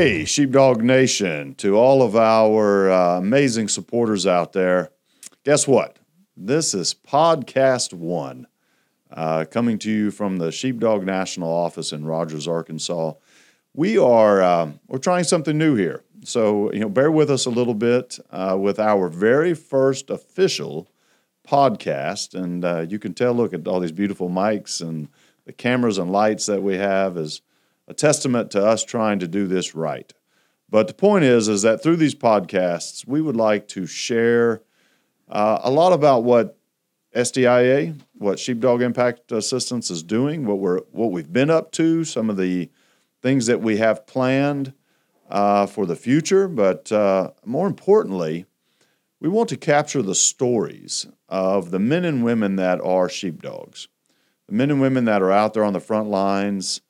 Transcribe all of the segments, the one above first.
Hey, Sheepdog Nation, to all of our uh, amazing supporters out there, guess what? This is Podcast One, uh, coming to you from the Sheepdog National Office in Rogers, Arkansas. We are um, we're trying something new here, so you know, bear with us a little bit uh, with our very first official podcast, and uh, you can tell. Look at all these beautiful mics and the cameras and lights that we have is a testament to us trying to do this right. But the point is, is that through these podcasts, we would like to share uh, a lot about what SDIA, what Sheepdog Impact Assistance is doing, what we're what we've been up to, some of the things that we have planned uh, for the future. But uh, more importantly, we want to capture the stories of the men and women that are sheepdogs, the men and women that are out there on the front lines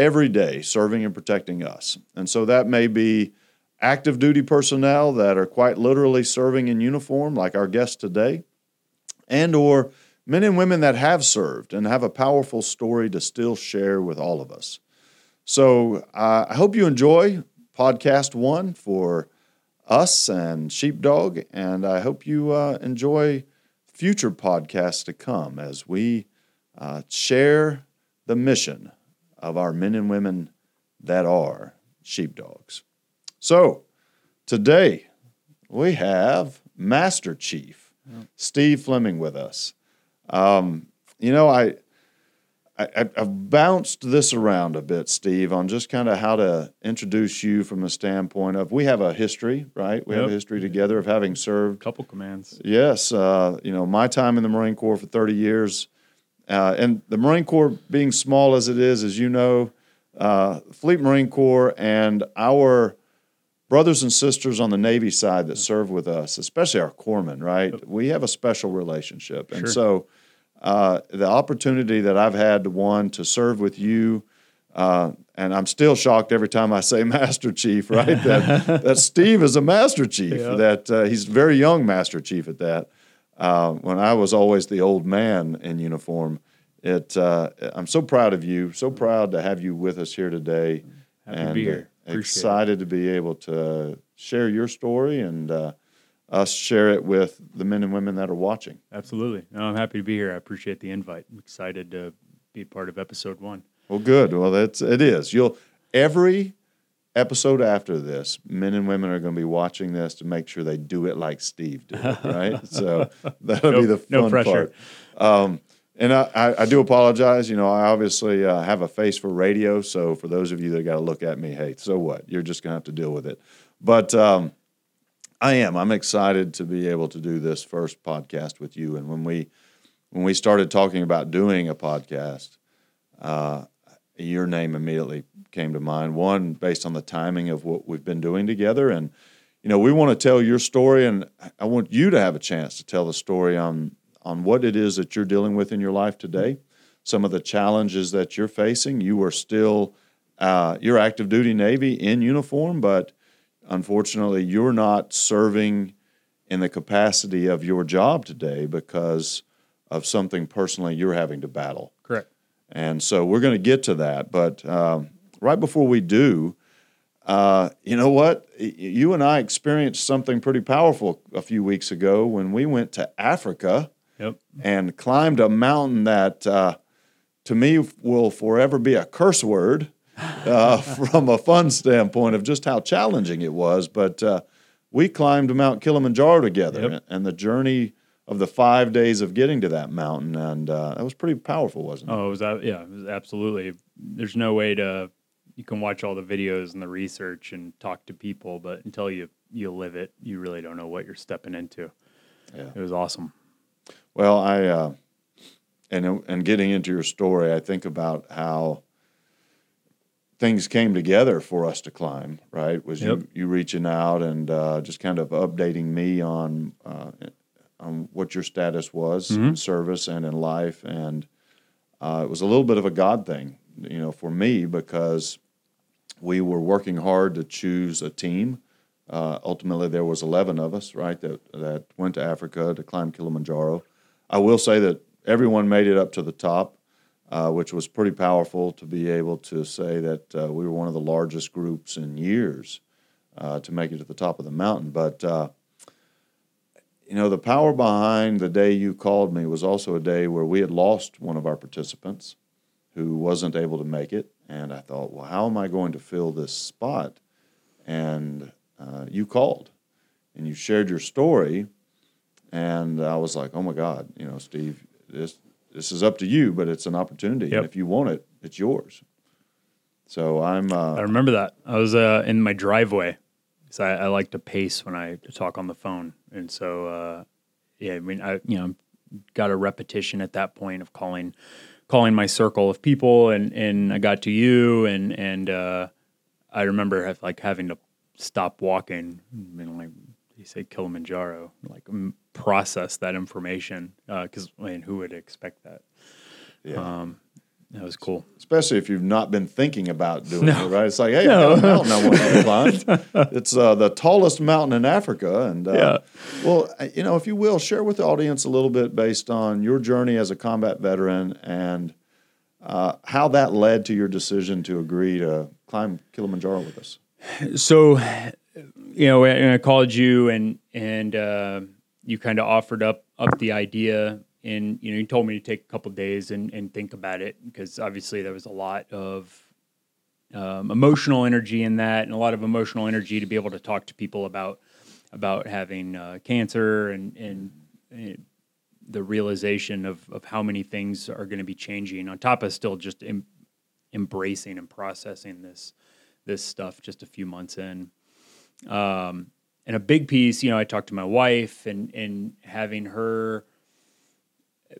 every day serving and protecting us. And so that may be active duty personnel that are quite literally serving in uniform like our guest today and or men and women that have served and have a powerful story to still share with all of us. So uh, I hope you enjoy podcast 1 for us and Sheepdog and I hope you uh, enjoy future podcasts to come as we uh, share the mission of our men and women that are sheepdogs. So, today we have Master Chief Steve Flemming with us. Um, you know, I, I have bounced this around a bit, Steve, on just kind of how to introduce you from the standpoint of we have a history, right? We yep. have a history together of having served a couple commands. Yes, uh, you know, my time in the Marine Corps for thirty years uh, and the Marine Corps, being small as it is, as you know, uh, Fleet Marine Corps and our brothers and sisters on the Navy side that serve with us, especially our corpsmen, right? We have a special relationship. And sure. so uh, the opportunity that I've had, to one, to serve with you, uh, and I'm still shocked every time I say Master Chief, right? that, that Steve is a Master Chief, yeah. that uh, he's very young Master Chief at that. Uh, when I was always the old man in uniform. It, uh, I'm so proud of you. So proud to have you with us here today. Happy and, to be here. excited it. to be able to share your story and uh, us share it with the men and women that are watching. Absolutely. No, I'm happy to be here. I appreciate the invite. I'm excited to be part of episode one. Well, good. Well, that's it is. You'll every episode after this, men and women are going to be watching this to make sure they do it like Steve did, right? so that'll no, be the fun no pressure. part. Um, and I, I, do apologize. You know, I obviously uh, have a face for radio. So for those of you that got to look at me, hey, so what? You're just going to have to deal with it. But um, I am. I'm excited to be able to do this first podcast with you. And when we when we started talking about doing a podcast, uh, your name immediately came to mind. One, based on the timing of what we've been doing together, and you know, we want to tell your story, and I want you to have a chance to tell the story on on what it is that you're dealing with in your life today, some of the challenges that you're facing. You are still uh, you're active duty Navy in uniform, but unfortunately, you're not serving in the capacity of your job today because of something personally you're having to battle. Correct. And so we're going to get to that. But um, right before we do, uh, you know what? You and I experienced something pretty powerful a few weeks ago when we went to Africa yep. and climbed a mountain that, uh, to me, will forever be a curse word uh, from a fun standpoint of just how challenging it was. But uh, we climbed Mount Kilimanjaro together, yep. and the journey of the five days of getting to that mountain, and uh, that was pretty powerful, wasn't it? Oh, it was yeah, it was absolutely. There's no way to you can watch all the videos and the research and talk to people, but until you you live it, you really don't know what you're stepping into. Yeah. It was awesome. Well, I uh, and and getting into your story, I think about how things came together for us to climb. Right, was yep. you you reaching out and uh, just kind of updating me on uh, on what your status was mm-hmm. in service and in life, and uh, it was a little bit of a God thing, you know, for me because we were working hard to choose a team. Uh, ultimately, there was eleven of us, right, that that went to Africa to climb Kilimanjaro. I will say that everyone made it up to the top. uh, which was pretty powerful to be able to say that uh, we were one of the largest groups in years uh, to make it to the top of the mountain. But uh, you know, the power behind the day you called me was also a day where we had lost one of our participants who wasn't able to make it, and I thought, well, how am I going to fill this spot? And uh, you called, and you shared your story, and I was like, oh my God, you know, Steve, this this is up to you, but it's an opportunity, Yep. and if you want it, it's yours. So I'm. Uh, I remember that. I was uh, in my driveway because I, I like to pace when I talk on the phone, and so uh, yeah, I mean, I you know got a repetition at that point of calling calling my circle of people, and and I got to you, and and uh, I remember have, like having to stop walking, and like you say Kilimanjaro, like m- process that information because I mean, who would expect that? yeah. Um, that was cool. especially if you've not been thinking about doing No. it, right? It's like, hey, I got a mountain I want to climb. It's uh, the tallest mountain in Africa, and uh, Yeah. well, you know, if you will, share with the audience a little bit based on your journey as a combat veteran and uh, how that led to your decision to agree to climb Kilimanjaro with us. so you know when i called you and and uh, you kind of offered up up the idea and you know he told me to take a couple days and and think about it because obviously there was a lot of um, emotional energy in that and a lot of emotional energy to be able to talk to people about about having uh, cancer and and uh, the realization of of how many things are going to be changing on top of still just em- embracing and processing this this stuff just a few months in. Um, and a big piece, you know, I talked to my wife and and having her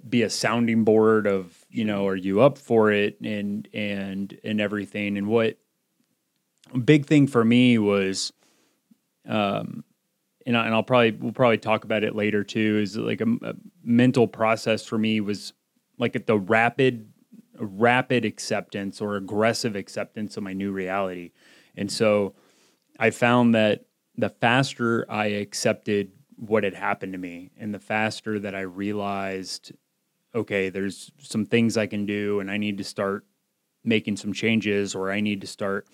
be a sounding board of, you know, are you up for it and and and everything. And what big thing for me was um and, I, and I'll probably we'll probably talk about it later too is like a, a mental process for me was like at the rapid rapid acceptance or aggressive acceptance of my new reality. And so I found that the faster I accepted what had happened to me and the faster that I realized, okay, there's some things I can do and I need to start making some changes or I need to start,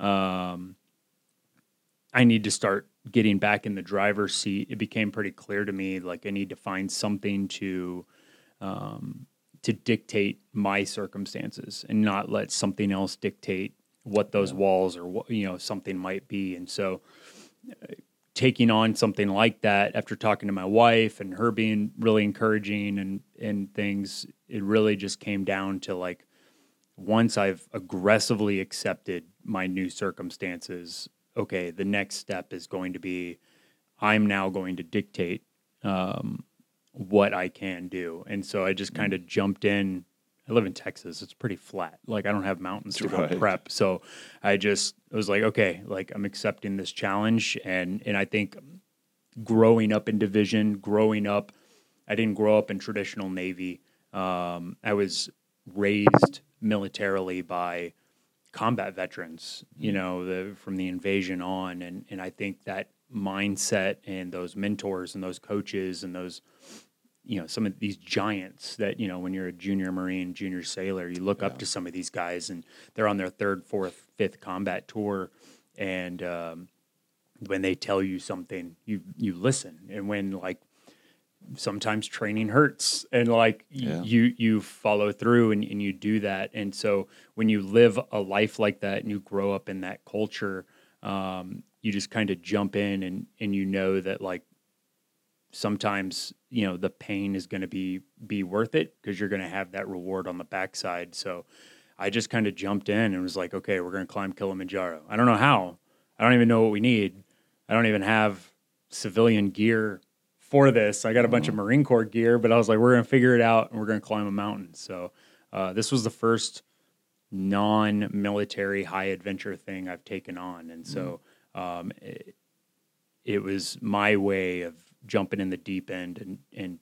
um, I need to start getting back in the driver's seat. It became pretty clear to me like I need to find something to, um, to dictate my circumstances and not let something else dictate what those walls or what you know something might be and so taking on something like that after talking to my wife and her being really encouraging and and things it really just came down to like once i've aggressively accepted my new circumstances okay the next step is going to be i'm now going to dictate um, what I can do. And so I just kind of jumped in. I live in Texas. It's pretty flat. Like I don't have mountains to Right. go prep. So I just I was like, okay, like I'm accepting this challenge and and I think growing up in division, growing up I didn't grow up in traditional Navy. Um, I was raised militarily by combat veterans, you know, the, from the invasion on. And, and I think that mindset and those mentors and those coaches and those, you know, some of these giants that, you know, when you're a junior Marine, junior sailor, you look up to some of these guys and they're on their third, fourth, fifth combat tour. And um, when they tell you something, you, you listen. And when like, sometimes training hurts and like Yeah. you you follow through and, and you do that and so when you live a life like that and you grow up in that culture um, you just kind of jump in and and you know that like sometimes you know the pain is going to be be worth it because you're going to have that reward on the backside. So i just kind of jumped in and was like okay we're going to climb kilimanjaro. I don't know how. I don't even know what we need. I don't even have civilian gear for this. I got a bunch of marine corps gear but i was like we're going to figure it out and we're going to climb a mountain. So uh, this was the first non-military high adventure thing i've taken on. And so um, it, it was my way of jumping in the deep end and, and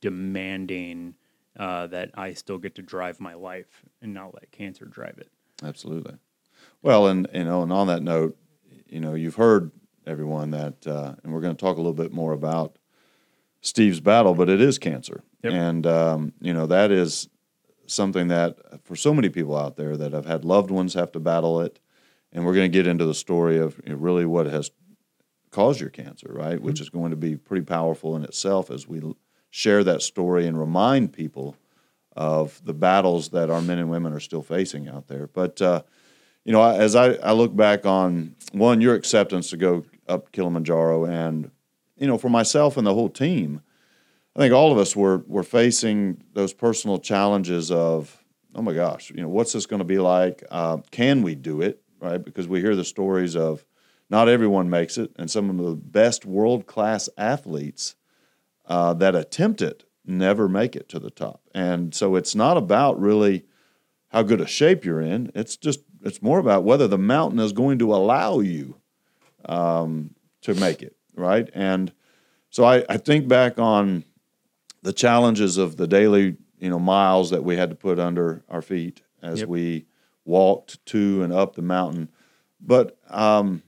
demanding uh, that I still get to drive my life and not let cancer drive it. Absolutely. Well, and you know, and on that note, you know, you've heard everyone that, uh, and we're going to talk a little bit more about Steve's battle, but it is cancer, Yep. and um, you know that is something that for so many people out there that have had loved ones have to battle it, and we're going to get into the story of you know, really what has caused your cancer, right? Mm-hmm. Which is going to be pretty powerful in itself as we share that story and remind people of the battles that our men and women are still facing out there. But uh, you know, as I, I look back on one your acceptance to go up Kilimanjaro, and you know, for myself and the whole team, I think all of us were were facing those personal challenges of, oh my gosh, you know, what's this going to be like? Uh, can we do it? Right? Because we hear the stories of not everyone makes it, and some of the best world class athletes uh, that attempt it never make it to the top. And so it's not about really how good a shape you're in. It's just it's more about whether the mountain is going to allow you um, to make it right. And so I, I think back on the challenges of the daily you know miles that we had to put under our feet as yep. we walked to and up the mountain. But um,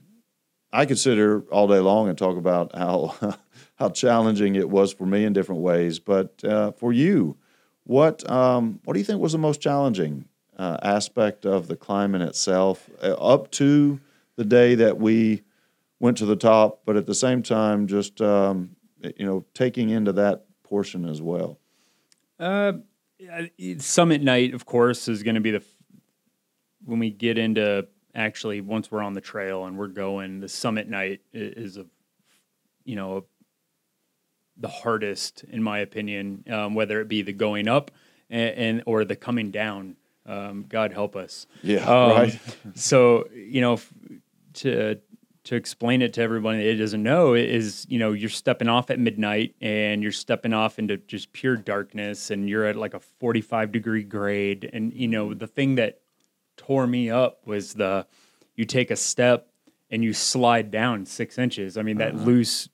I could sit here all day long and talk about how how challenging it was for me in different ways. But uh, for you, what um, what do you think was the most challenging uh, aspect of the climbing itself, uh, up to the day that we went to the top, but at the same time, just um, you know, taking into that portion as well. Uh, summit night, of course, is going to be the when we get into actually once we're on the trail and we're going. The summit night is a you know a, the hardest in my opinion, um, whether it be the going up and, and or the coming down. Um, God help us. Yeah, um, right. so you know, to to explain it to everyone that doesn't know is you know you're stepping off at midnight and you're stepping off into just pure darkness and you're at like a 45 degree grade and you know the thing that tore me up was the you take a step and you slide down six inches i mean that uh-huh. loose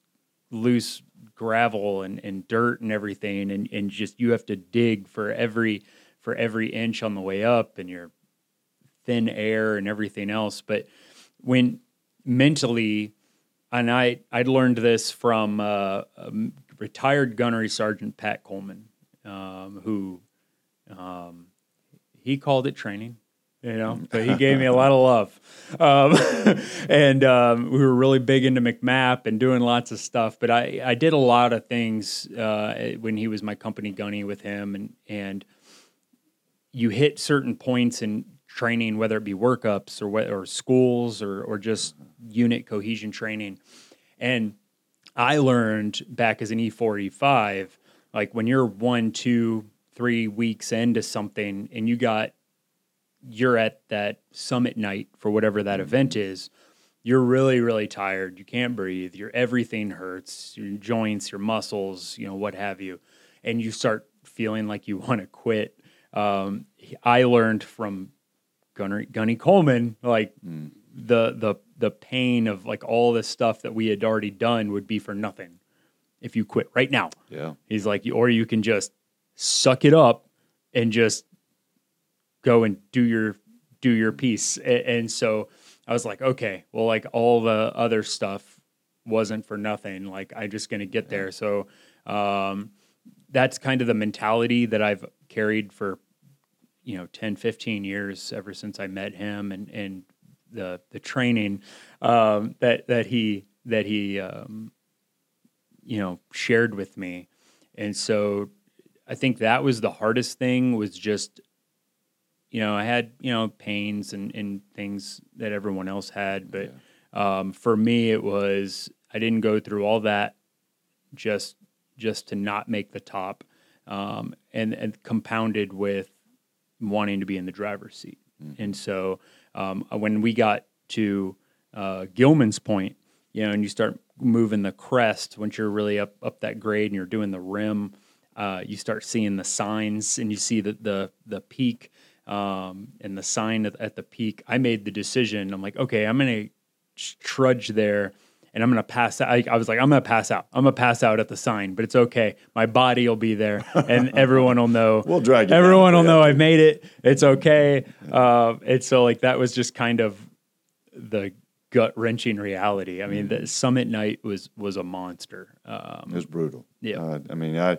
loose gravel and, and dirt and everything and, and just you have to dig for every for every inch on the way up and your thin air and everything else. But when mentally, and I I learned this from uh, retired gunnery sergeant Pat Coleman, um, who um, he called it training. You know, but he gave me a lot of love, um, and um, we were really big into MCMAP and doing lots of stuff. But I, I did a lot of things uh, when he was my company gunny with him, and and you hit certain points in training, whether it be workups or what or schools or or just unit cohesion training. And I learned back as an E4 E5, like when you're one, two, three weeks into something and you got you're at that summit night for whatever that event is, you're really, really tired. You can't breathe. Your everything hurts, your joints, your muscles, you know, what have you. And you start feeling like you want to quit um, I learned from Gunny, Gunny Coleman like mm. the the the pain of like all this stuff that we had already done would be for nothing if you quit right now. Yeah, he's like, or you can just suck it up and just go and do your do your piece. And, so I was like, okay, well, like all the other stuff wasn't for nothing. Like I'm just gonna get there. So um, that's kind of the mentality that I've carried for you know 10 15 years ever since i met him and and the the training um, that that he that he um, you know shared with me and so i think that was the hardest thing was just you know i had you know pains and, and things that everyone else had but yeah. um, for me it was i didn't go through all that just just to not make the top um, and, and compounded with wanting to be in the driver's seat. Mm-hmm. And so um, when we got to uh, Gillman's point, you know, and you start moving the crest once you're really up up that grade and you're doing the rim, uh, you start seeing the signs and you see the the the peak um, and the sign at, at the peak. I made the decision. I'm like, okay, I'm gonna trudge there and I'm gonna pass out. I, I, was like, I'm gonna pass out. I'm gonna pass out at the sign, but it's okay. My body will be there, and everyone will know. we'll drag you. Everyone will know I've made it. It's okay. Uh, and so, like, that was just kind of the gut wrenching reality. I mean, mm. the summit night was was a monster. Um, it was brutal. Yeah. Uh, I mean, I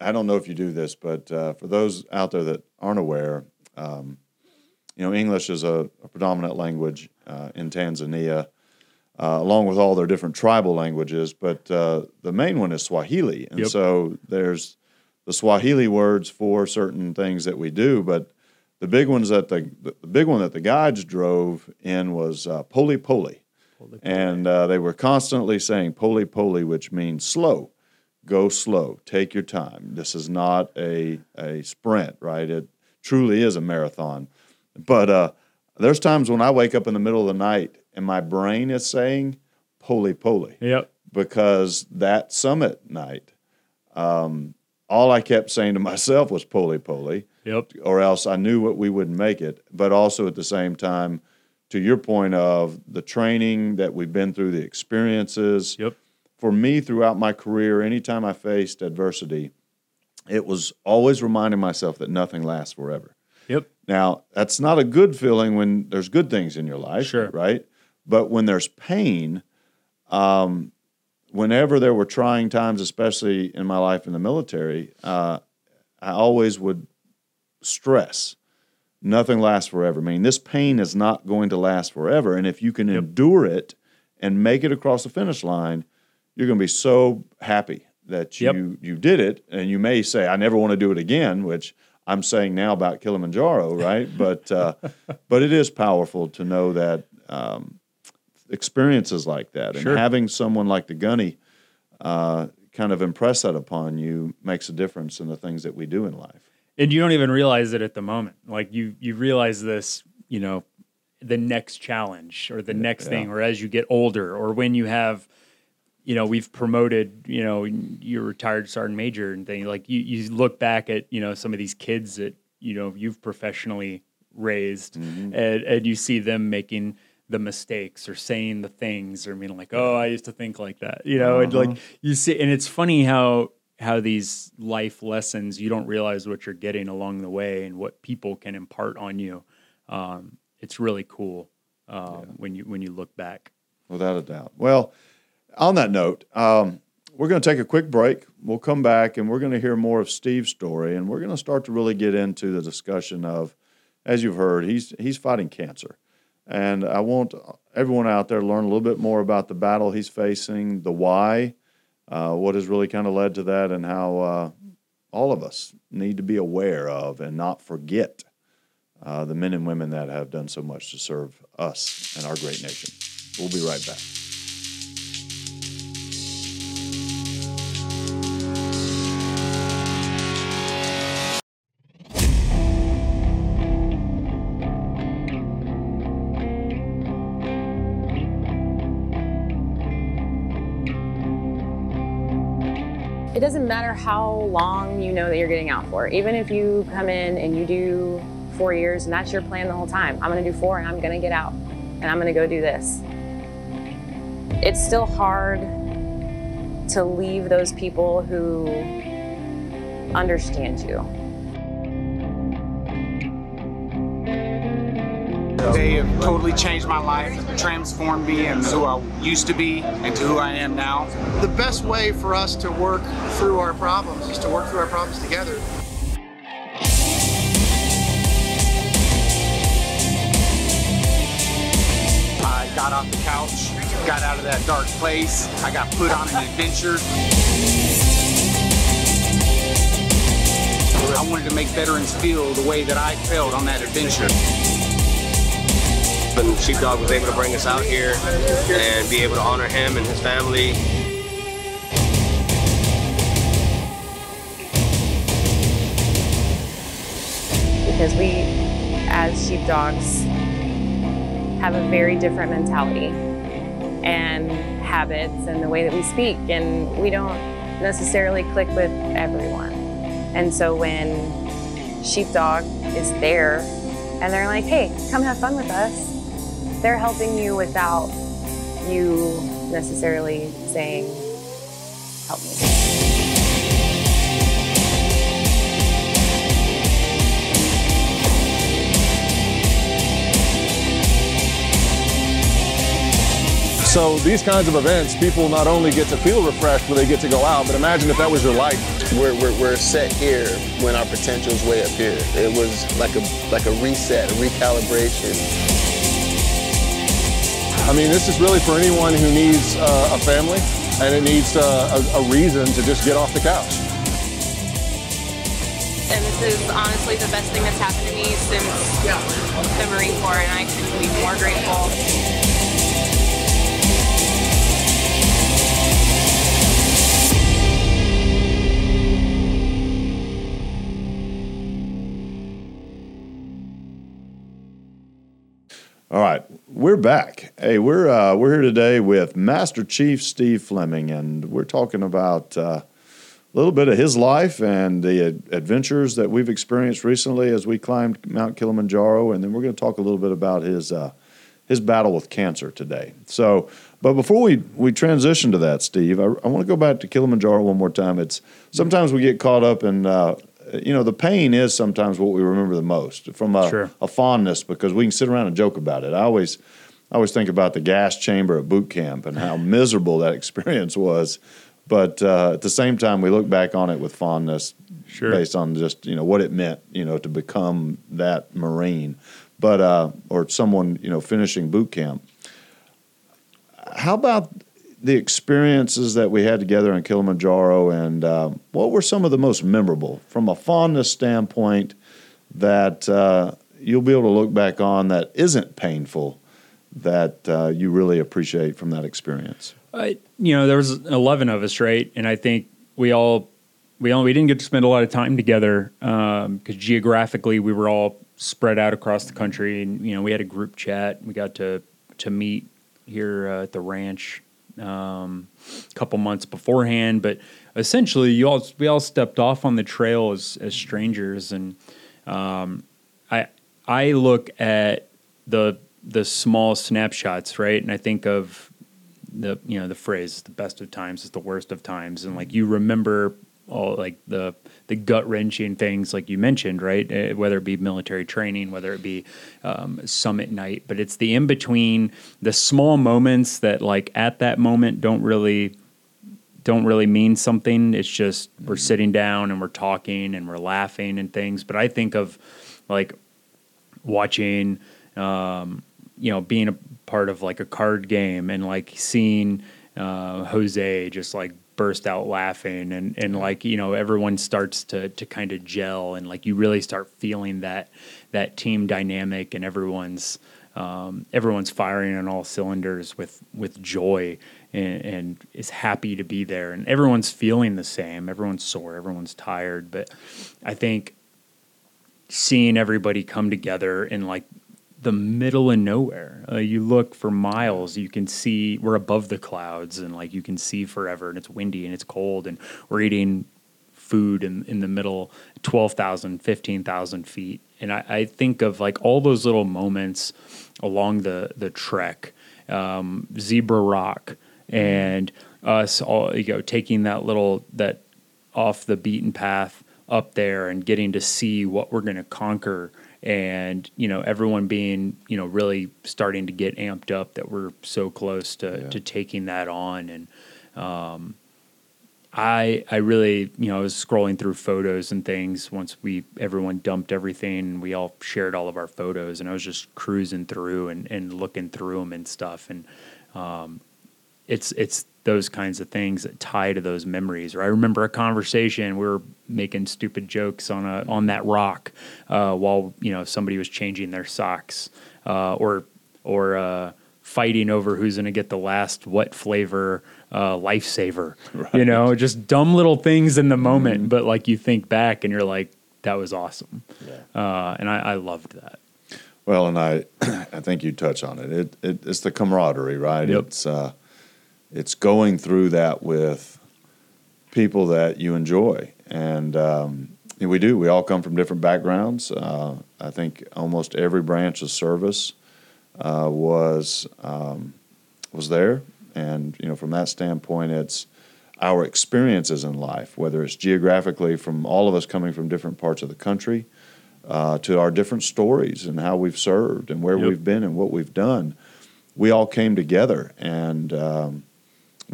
I- don't know if you do this, but uh, for those out there that aren't aware, um, you know, English is a, a predominant language uh, in Tanzania, uh, along with all their different tribal languages. But uh, the main one is Swahili, and Yep. so there's the Swahili words for certain things that we do. But the big ones that the the big one that the guides drove in was uh, pole pole, and uh, they were constantly saying pole pole, which means slow go slow take your time this is not a, a sprint right it truly is a marathon but uh, there's times when i wake up in the middle of the night and my brain is saying pole pole Yep. because that summit night um, all i kept saying to myself was pole pole Yep. or else I knew what we wouldn't make it. But also at the same time, to your point of the training that we've been through, the experiences. Yep. For me, throughout my career, anytime I faced adversity, it was always reminding myself that nothing lasts forever. Yep. Now, that's not a good feeling when there's good things in your life, Sure. right? But when there's pain, um, whenever there were trying times, especially in my life in the military, uh, I always would stress nothing lasts forever. I mean, this pain is not going to last forever. And if you can endure it and make it across the finish line, you're going to be so happy that you Yep. you did it. And you may say, "I never want to do it again," which I'm saying now about Kilimanjaro, right? but uh, but it is powerful to know that um, experiences like that Sure. and having someone like the Gunny uh, kind of impress that upon you makes a difference in the things that we do in life. and you don't even realize it at the moment. Like you you realize this, you know, the next challenge or the next thing, or as you get older, or when you have, you know, we've promoted, you know, you're retired sergeant major and things like you you look back at you know some of these kids that you know you've professionally raised, and and you see them making the mistakes or saying the things or being like, oh, I used to think like that, you know, and like you see, and it's funny how how these life lessons you don't realize what you're getting along the way and what people can impart on you. Um, it's really cool um, when you when you look back. Without a doubt. Well, on that note, um, we're going to take a quick break. We'll come back and we're going to hear more of Steve's story, and we're going to start to really get into the discussion of, as you've heard, he's he's fighting cancer, and I want everyone out there to learn a little bit more about the battle he's facing, the why, uh, what has really kind of led to that, and how uh, all of us need to be aware of and not forget uh, the men and women that have done so much to serve us and our great nation. We'll be right back. It doesn't matter how long you know that you're getting out for. Even if you come in and you do four years and that's your plan the whole time, I'm gonna do four and I'm gonna get out and I'm gonna go do this. It's still hard to leave those people who understand you. They have totally changed my life, transformed me and who I used to be and to who I am now. the best way for us to work through our problems is to work through our problems together. I got off the couch, got out of that dark place. I got put on an adventure. I wanted to make veterans feel the way that I felt on that adventure. And Sheepdog was able to bring us out here and be able to honor him and his family. because we, as sheepdogs, have a very different mentality and habits and the way that we speak, and we don't necessarily click with everyone. And so when sheepdog is there and they're like, hey, come have fun with us, they're helping you without you necessarily saying, help me. So these kinds of events, people not only get to feel refreshed when they get to go out, but imagine if that was your life. We're, we're, we're set here when our potential is way up here. It was like a like a reset, a recalibration. I mean, this is really for anyone who needs uh, a family and it needs uh, a, a reason to just get off the couch. And this is honestly the best thing that's happened to me since the Marine Corps, and I couldn't be more grateful. All right, we're back. Hey, we're uh, we're here today with Master Chief Steve Flemming, and we're talking about uh, a little bit of his life and the ad- adventures that we've experienced recently as we climbed Mount Kilimanjaro, and then we're going to talk a little bit about his uh, his battle with cancer today. So, but before we we transition to that, Steve, I, I want to go back to Kilimanjaro one more time. It's sometimes we get caught up in. You know, the pain is sometimes what we remember the most from a, Sure. a fondness because we can sit around and joke about it. I always, I always think about the gas chamber at boot camp and how miserable that experience was. But uh, at the same time, we look back on it with fondness, Sure. based on just you know what it meant, you know, to become that Marine, but uh, or someone you know finishing boot camp. How about the experiences that we had together in Kilimanjaro, and uh, what were some of the most memorable from a fondness standpoint that uh, you'll be able to look back on that isn't painful, that uh, you really appreciate from that experience? I, you know, there was eleven of us, right? And I think we all we all we didn't get to spend a lot of time together because geographically we were all spread out across the country, and you know we had a group chat. We got to to meet here uh, at the ranch um, a couple months beforehand, but essentially you all we all stepped off on the trail as as strangers, and um, I I look at the the small snapshots, right, and I think of the you know the phrase the best of times is the worst of times. And like you remember all like the the gut wrenching things like you mentioned right? Uh, whether it be military training whether it be um, summit night but it's the in between the small moments that like at that moment don't really don't really mean something. It's just we're sitting down and we're talking and we're laughing and things. But i think of like watching um, you know being a part of like a card game and like seeing uh, Jose just like burst out laughing and and like you know everyone starts to to kind of gel and like you really start feeling that that team dynamic and everyone's um, everyone's firing on all cylinders with with joy and, and is happy to be there. And everyone's feeling the same. Everyone's sore. Everyone's tired. But I think seeing everybody come together and like the middle of nowhere. Uh, you look for miles, you can see we're above the clouds and like you can see forever and it's windy and it's cold and we're eating food in, in the middle 12,000, 15,000 feet. And I, I think of like all those little moments along the, the trek, um, Zebra Rock and us all, you know, taking that little, that off the beaten path up there and getting to see what we're going to conquer and you know everyone being you know really starting to get amped up that we're so close to Yeah. to taking that on. And um I I really you know I was scrolling through photos and things once we everyone dumped everything and we all shared all of our photos. And I was just cruising through and, and looking through them and stuff. And um, it's it's those kinds of things that tie to those memories. Or I remember a conversation we were making stupid jokes on a on that rock uh, while you know somebody was changing their socks uh, or or uh, fighting over who's going to get the last what flavor uh, lifesaver. You know, just dumb little things in the moment, but like you think back and you're like, that was awesome, uh, and I, I loved that. Well, and I, I think you touch on it. It, it it's the camaraderie, right? Yep. It's uh, it's going through that with people that you enjoy, and um, we do. We all come from different backgrounds. Uh, I think almost every branch of service uh, was um, was there, and you know, from that standpoint, it's our experiences in life, whether it's geographically from all of us coming from different parts of the country, uh, to our different stories and how we've served and where Yep. we've been and what we've done. we all came together and um,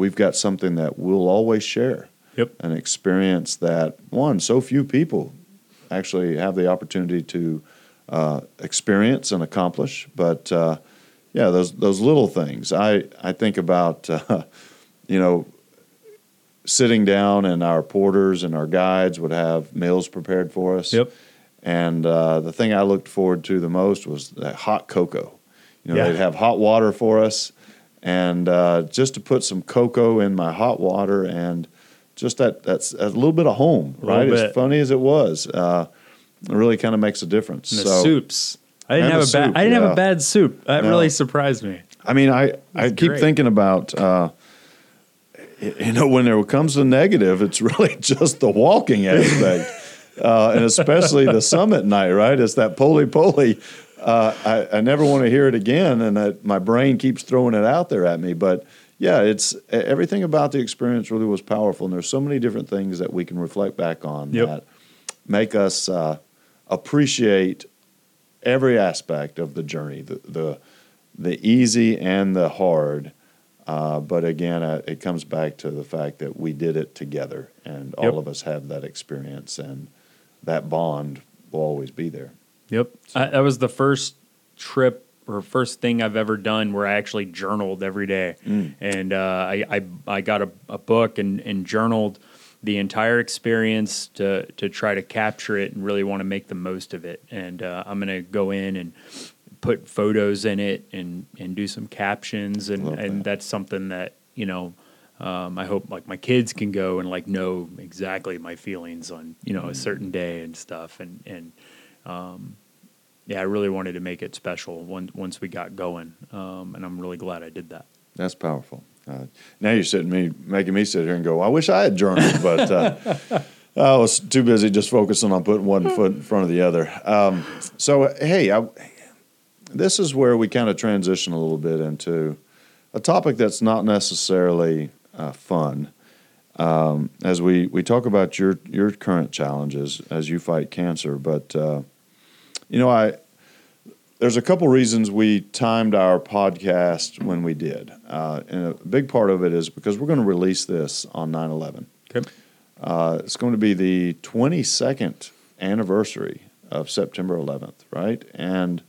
we've got something that we'll always share. Yep. An experience that one so few people actually have the opportunity to uh, experience and accomplish. But uh, yeah, those those little things. I I think about uh, you know sitting down and our porters and our guides would have meals prepared for us. Yep. And uh, the thing I looked forward to the most was that hot cocoa. You know, Yeah. they'd have hot water for us, and uh, just to put some cocoa in my hot water and just that that's a little bit of home, right? As funny as it was, uh, it really kind of makes a difference. And the so, soups. I didn't have a bad. soup, I didn't have a bad soup. That No. really surprised me. I mean, I, I keep great. thinking about, uh, you know, when there comes to negative, it's really just the walking aspect. uh, and especially the summit night, right? It's that pole pole. Uh, I, I never want to hear it again, and I, my brain keeps throwing it out there at me. But yeah, it's everything about the experience really was powerful, and there's so many different things that we can reflect back on Yep. that make us uh, appreciate every aspect of the journey, the the, the easy and the hard. Uh, but again, uh, it comes back to the fact that we did it together, and all of us have that experience, and that bond will always be there. Yep. I, that was the first trip or first thing I've ever done where I actually journaled every day. Mm. And uh, I, I I got a, a book and, and journaled the entire experience to to try to capture it and really want to make the most of it. And uh, I'm gonna go in and put photos in it and and do some captions and Love and that's something that you know. Um, I hope like my kids can go and like know exactly my feelings on you know a certain day and stuff and and um, yeah, I really wanted to make it special once once we got going, um, and I'm really glad I did that. That's powerful. Uh, now you're sitting me making me sit here and go, I wish I had journaled, but uh, I was too busy just focusing on putting one foot in front of the other. Um, so hey, I, this is where we kind of transition a little bit into a topic that's not necessarily uh, fun. Um, as we, we talk about your your current challenges as you fight cancer, but uh, you know I there's a couple reasons we timed our podcast when we did. Uh, and a big part of it is because we're going to release this on 9 11. Okay. Uh, it's going to be the 22nd anniversary of September 11th, right? And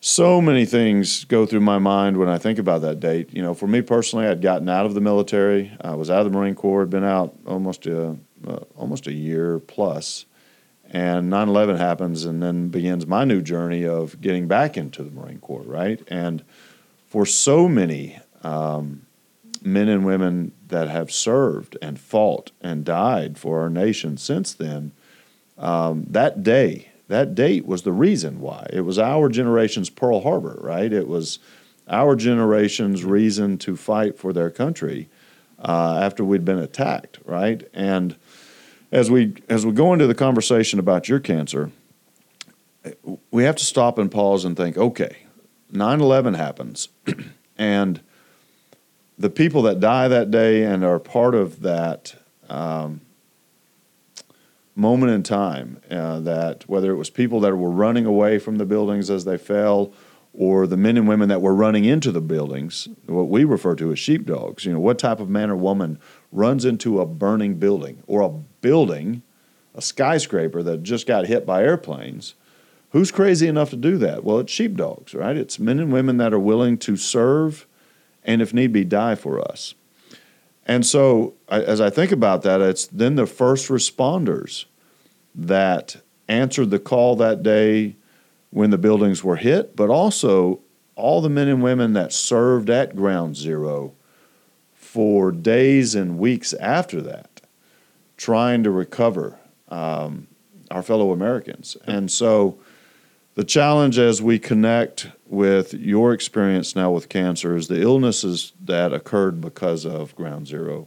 so many things go through my mind when I think about that date. You know, for me personally, I'd gotten out of the military. I was out of the Marine Corps, had been out almost a, uh, almost a year plus and 9-11 happens and then begins my new journey of getting back into the marine corps right? And for so many um, men and women that have served and fought and died for our nation since then um, that day that date was the reason why. It was our generation's pearl harbor right? It was our generation's reason to fight for their country uh, after we'd been attacked right? And as we as we go into the conversation about your cancer, we have to stop and pause and think, okay, 9/11 happens and the people that die that day and are part of that um, moment in time uh, that whether it was people that were running away from the buildings as they fell or the men and women that were running into the buildings what we refer to as sheepdogs you know what type of man or woman runs into a burning building or a building a skyscraper that just got hit by airplanes who's crazy enough to do that? Well it's sheepdogs right? It's men and women that are willing to serve and if need be die for us. And so, as I think about that, it's then the first responders that answered the call that day when the buildings were hit, but also all the men and women that served at Ground Zero for days and weeks after that, trying to recover um, our fellow Americans. And so, the challenge as we connect with your experience now with cancer is the illnesses that occurred because of ground zero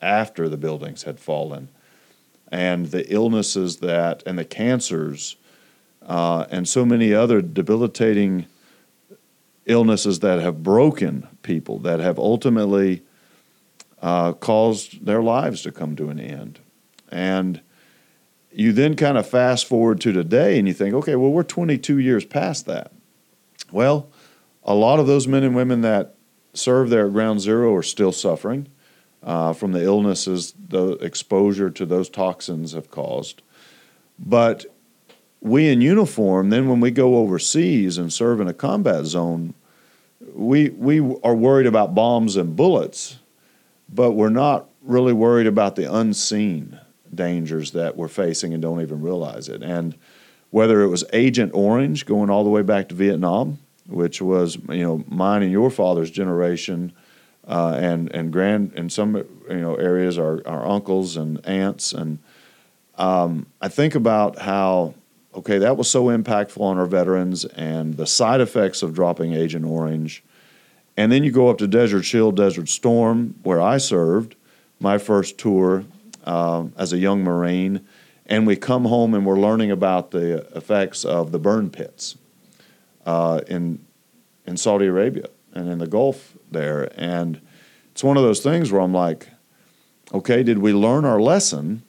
after the buildings had fallen and the illnesses that and the cancers uh, and so many other debilitating illnesses that have broken people that have ultimately uh, caused their lives to come to an end and you then kind of fast forward to today and you think, okay, well, we're 22 years past that. Well, a lot of those men and women that serve there at Ground Zero are still suffering uh, from the illnesses the exposure to those toxins have caused. But we in uniform, then when we go overseas and serve in a combat zone, we we are worried about bombs and bullets, but we're not really worried about the unseen dangers that we're facing and don't even realize it. And whether it was Agent Orange going all the way back to Vietnam, which was you know mine and your father's generation, uh, and and grand in some you know areas our our uncles and aunts and um, I think about how okay that was so impactful on our veterans and the side effects of dropping Agent Orange, and then you go up to Desert Shield, Desert Storm, where I served my first tour um, as a young Marine, and we come home and we're learning about the effects of the burn pits uh, in in Saudi Arabia and in the Gulf there. And it's one of those things where I'm like, okay, did we learn our lesson?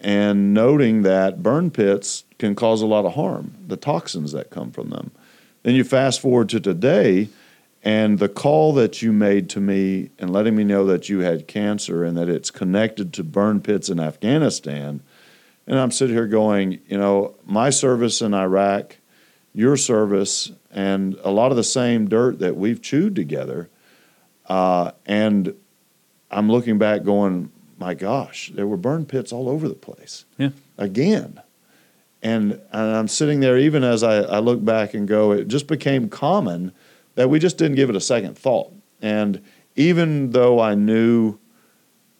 And noting that burn pits can cause a lot of harm, the toxins that come from them. Then you fast forward to today, and the call that you made to me and letting me know that you had cancer and that it's connected to burn pits in Afghanistan. And I'm sitting here going, you know, my service in Iraq, your service, and a lot of the same dirt that we've chewed together. Uh, and I'm looking back going, my gosh, there were burn pits all over the place. Yeah. Again. And, and I'm sitting there, even as I, I look back and go, it just became common that we just didn't give it a second thought. And even though I knew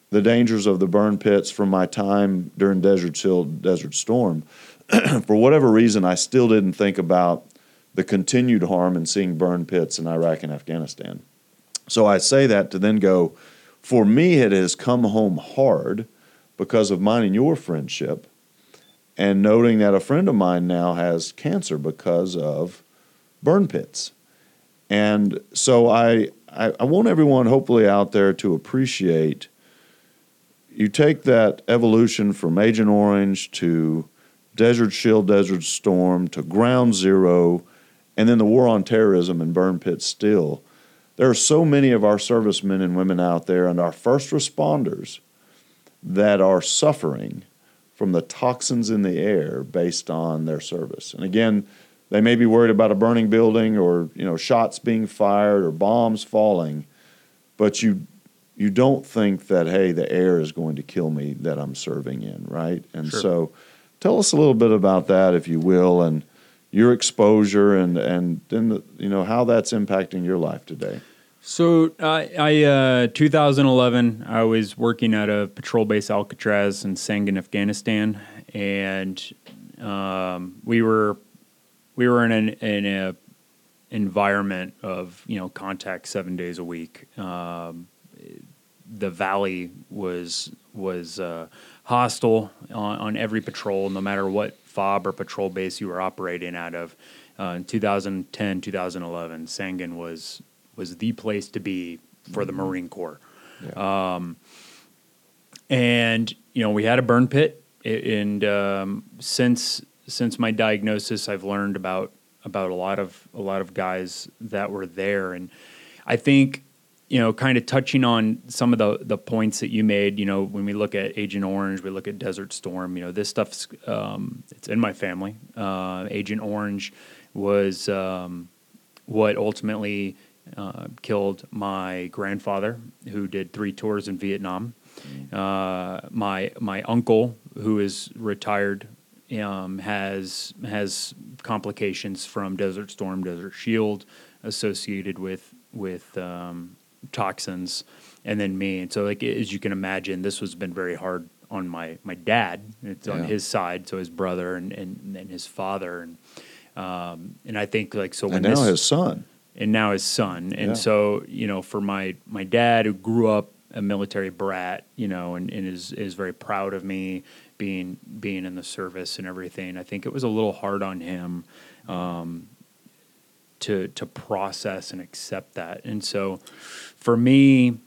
the dangers of the burn pits from my time during Desert Shield, Desert Storm, for whatever reason, I still didn't think about the continued harm in seeing burn pits in Iraq and Afghanistan. So I say that to then go, for me, it has come home hard because of mine and your friendship, and noting that a friend of mine now has cancer because of burn pits. And so I, I, I want everyone, hopefully, out there to appreciate you take that evolution from Agent Orange to Desert Shield, Desert Storm to Ground Zero, and then the war on terrorism and burn pits still. There are so many of our servicemen and women out there and our first responders that are suffering from the toxins in the air based on their service. And again, they may be worried about a burning building or you know shots being fired or bombs falling, but you you don't think that hey the air is going to kill me that I'm serving in, right? And Sure. so tell us a little bit about that if you will and your exposure and and then the, you know how that's impacting your life today. So I, I uh, 2011, I was working at a patrol base Alcatraz in Sangin, Afghanistan, and um, we were we were in an in a environment of you know contact seven days a week. Um, the valley was was uh, hostile on, on every patrol, no matter what fob or patrol base you were operating out of. Uh, in 2010, 2011, Sangin was was the place to be for the Marine Corps. Um, and you know, we had a burn pit, and um, since since my diagnosis, I've learned about about a lot of a lot of guys that were there, and I think you know, kind of touching on some of the the points that you made. You know, when we look at Agent Orange, we look at Desert Storm. You know, this stuff's um, it's in my family. Uh, Agent Orange was um, what ultimately uh, killed my grandfather, who did three tours in Vietnam. Uh, my my uncle, who is retired, um, has has complications from Desert Storm, Desert Shield, associated with with um, toxins, and then me. And so, like as you can imagine, this has been very hard on my my dad. It's on his side, so his brother and and, and his father, and um, and I think like so when And now this, his son. and now his son. And Yeah. so, you know, for my my dad who grew up a military brat, you know, and, and is is very proud of me being being in the service and everything. I think it was a little hard on him um, to to process and accept that. And so, for me,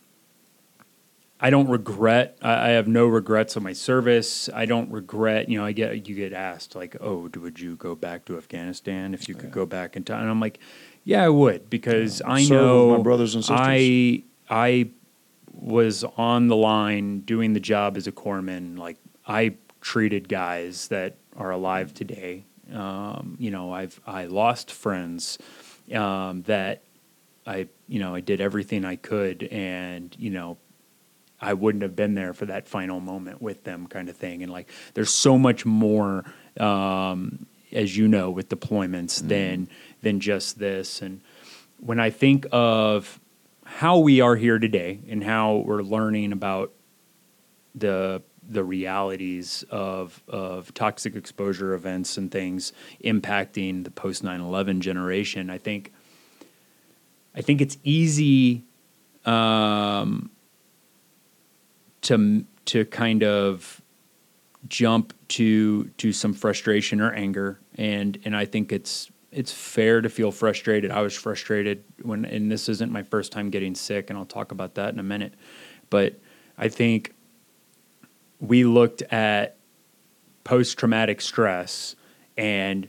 I don't regret. I, I have no regrets of my service. I don't regret. You know, I get you get asked like, "Oh, would you go back to Afghanistan if you could go back in time?" And I'm like, Yeah, I would because I Serve know my brothers and sisters. I I was on the line doing the job as a corpsman. Like I treated guys that are alive today. Um, you know, I've I lost friends um, that I you know I did everything I could, and you know I wouldn't have been there for that final moment with them, kind of thing. And like, there's so much more, um, as you know, with deployments than than just this. And when I think of how we are here today and how we're learning about the the realities of of toxic exposure events and things impacting the post 9/11 generation, I think I think it's easy um, to to kind of jump to to some frustration or anger and and I think it's it's fair to feel frustrated. I was frustrated when and this isn't my first time getting sick and I'll talk about that in a minute. But I think we looked at post traumatic stress and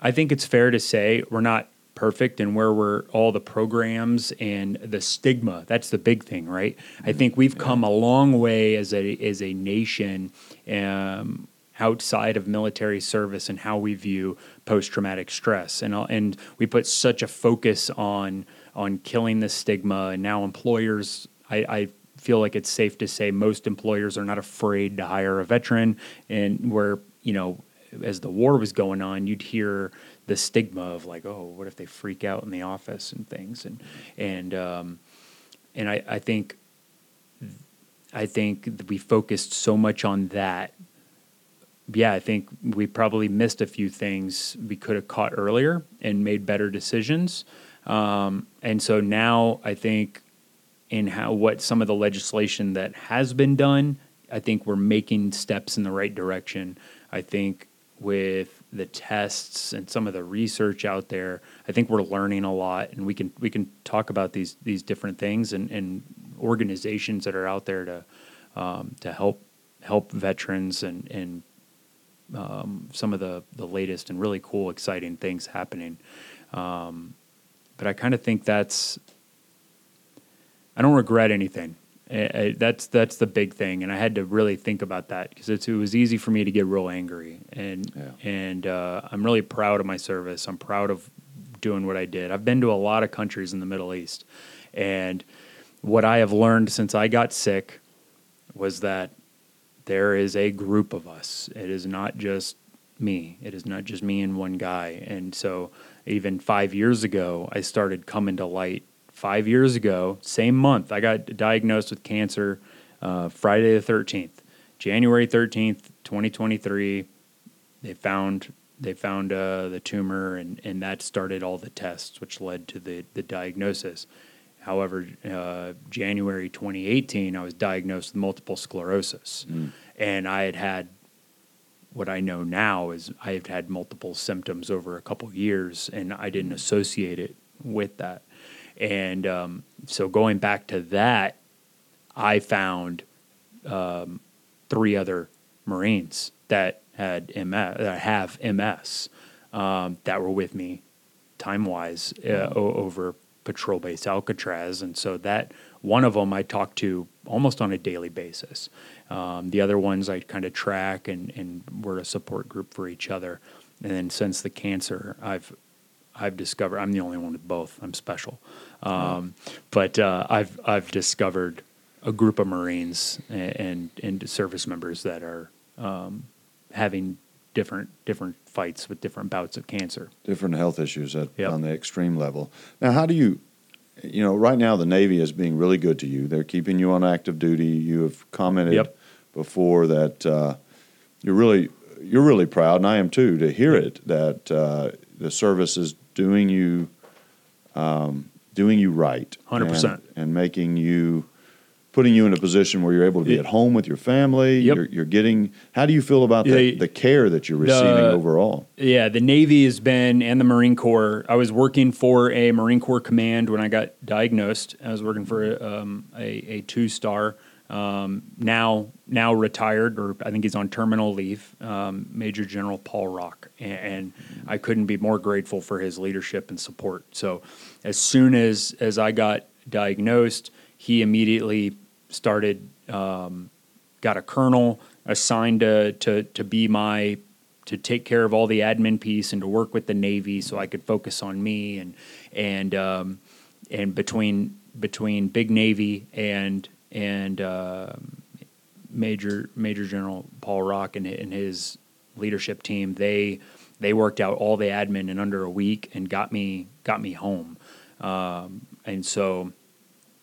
I think it's fair to say we're not perfect and where we're all the programs and the stigma that's the big thing right? I think we've come a long way as a as a nation um, outside of military service and how we view post traumatic stress. And uh, and we put such a focus on on killing the stigma and now employers I, I feel like it's safe to say most employers are not afraid to hire a veteran and where you know as the war was going on you'd hear the stigma of like, oh, what if they freak out in the office and things, and and um, and I, I think I think we focused so much on that. Yeah, I think we probably missed a few things we could have caught earlier and made better decisions. Um, and so now I think in how what some of the legislation that has been done, I think we're making steps in the right direction. I think with the tests and some of the research out there, I think we're learning a lot, and we can we can talk about these these different things and, and organizations that are out there to um, to help help veterans and and um, some of the the latest and really cool, exciting things happening. Um, but I kind of think that's I don't regret anything. I, I, that's that's the big thing, and I had to really think about that because it was easy for me to get real angry, and Yeah. and uh, I'm really proud of my service. I'm proud of doing what I did. I've been to a lot of countries in the Middle East, and what I have learned since I got sick was that there is a group of us. It is not just me. It is not just me and one guy. And so, even five years ago, I started coming to light. Five years ago, same month, I got diagnosed with cancer uh, Friday the 13th. January 13th, 2023, they found they found uh, the tumor, and, and that started all the tests, which led to the, the diagnosis. However, uh, January 2018, I was diagnosed with multiple sclerosis, and I had had what I know now is I have had multiple symptoms over a couple years, and I didn't associate it with that. And um, so going back to that, I found um, three other Marines that had MS, that have MS, um, that were with me time wise uh, o- over patrol base Alcatraz, and so that one of them I talk to almost on a daily basis. Um, the other ones I kind of track and and we're a support group for each other. And then since the cancer, I've I've discovered I'm the only one with both. I'm special, um, but uh, I've I've discovered a group of Marines and and, and service members that are um, having different different fights with different bouts of cancer. different health issues at, Yep. on the extreme level. Now, how do you, you know, right now the Navy is being really good to you. They're keeping you on active duty. You have commented Yep. before that uh, you're really you're really proud, and I am too, to hear it that uh, the service is doing you um, doing you right, 100%. and, and making you. Putting you in a position where you're able to be at home with your family, Yep. you're, you're getting. How do you feel about the, The- the care that you're receiving the- overall? Yeah, the Navy has been and the Marine Corps. I was working for a Marine Corps command when I got diagnosed. I was working for um, a, a two star um, now now retired, or I think he's on terminal leave, um, Major General Paul Rock, and, and, I couldn't be more grateful for his leadership and support. So, as soon as as I got diagnosed, he immediately started um, got a colonel assigned to, to to be my to take care of all the admin piece and to work with the Navy so I could focus on me and and um, and between between Big Navy and and uh, Major Major General Paul Rock and, and his leadership team, they they worked out all the admin in under a week and got me got me home. Um, and so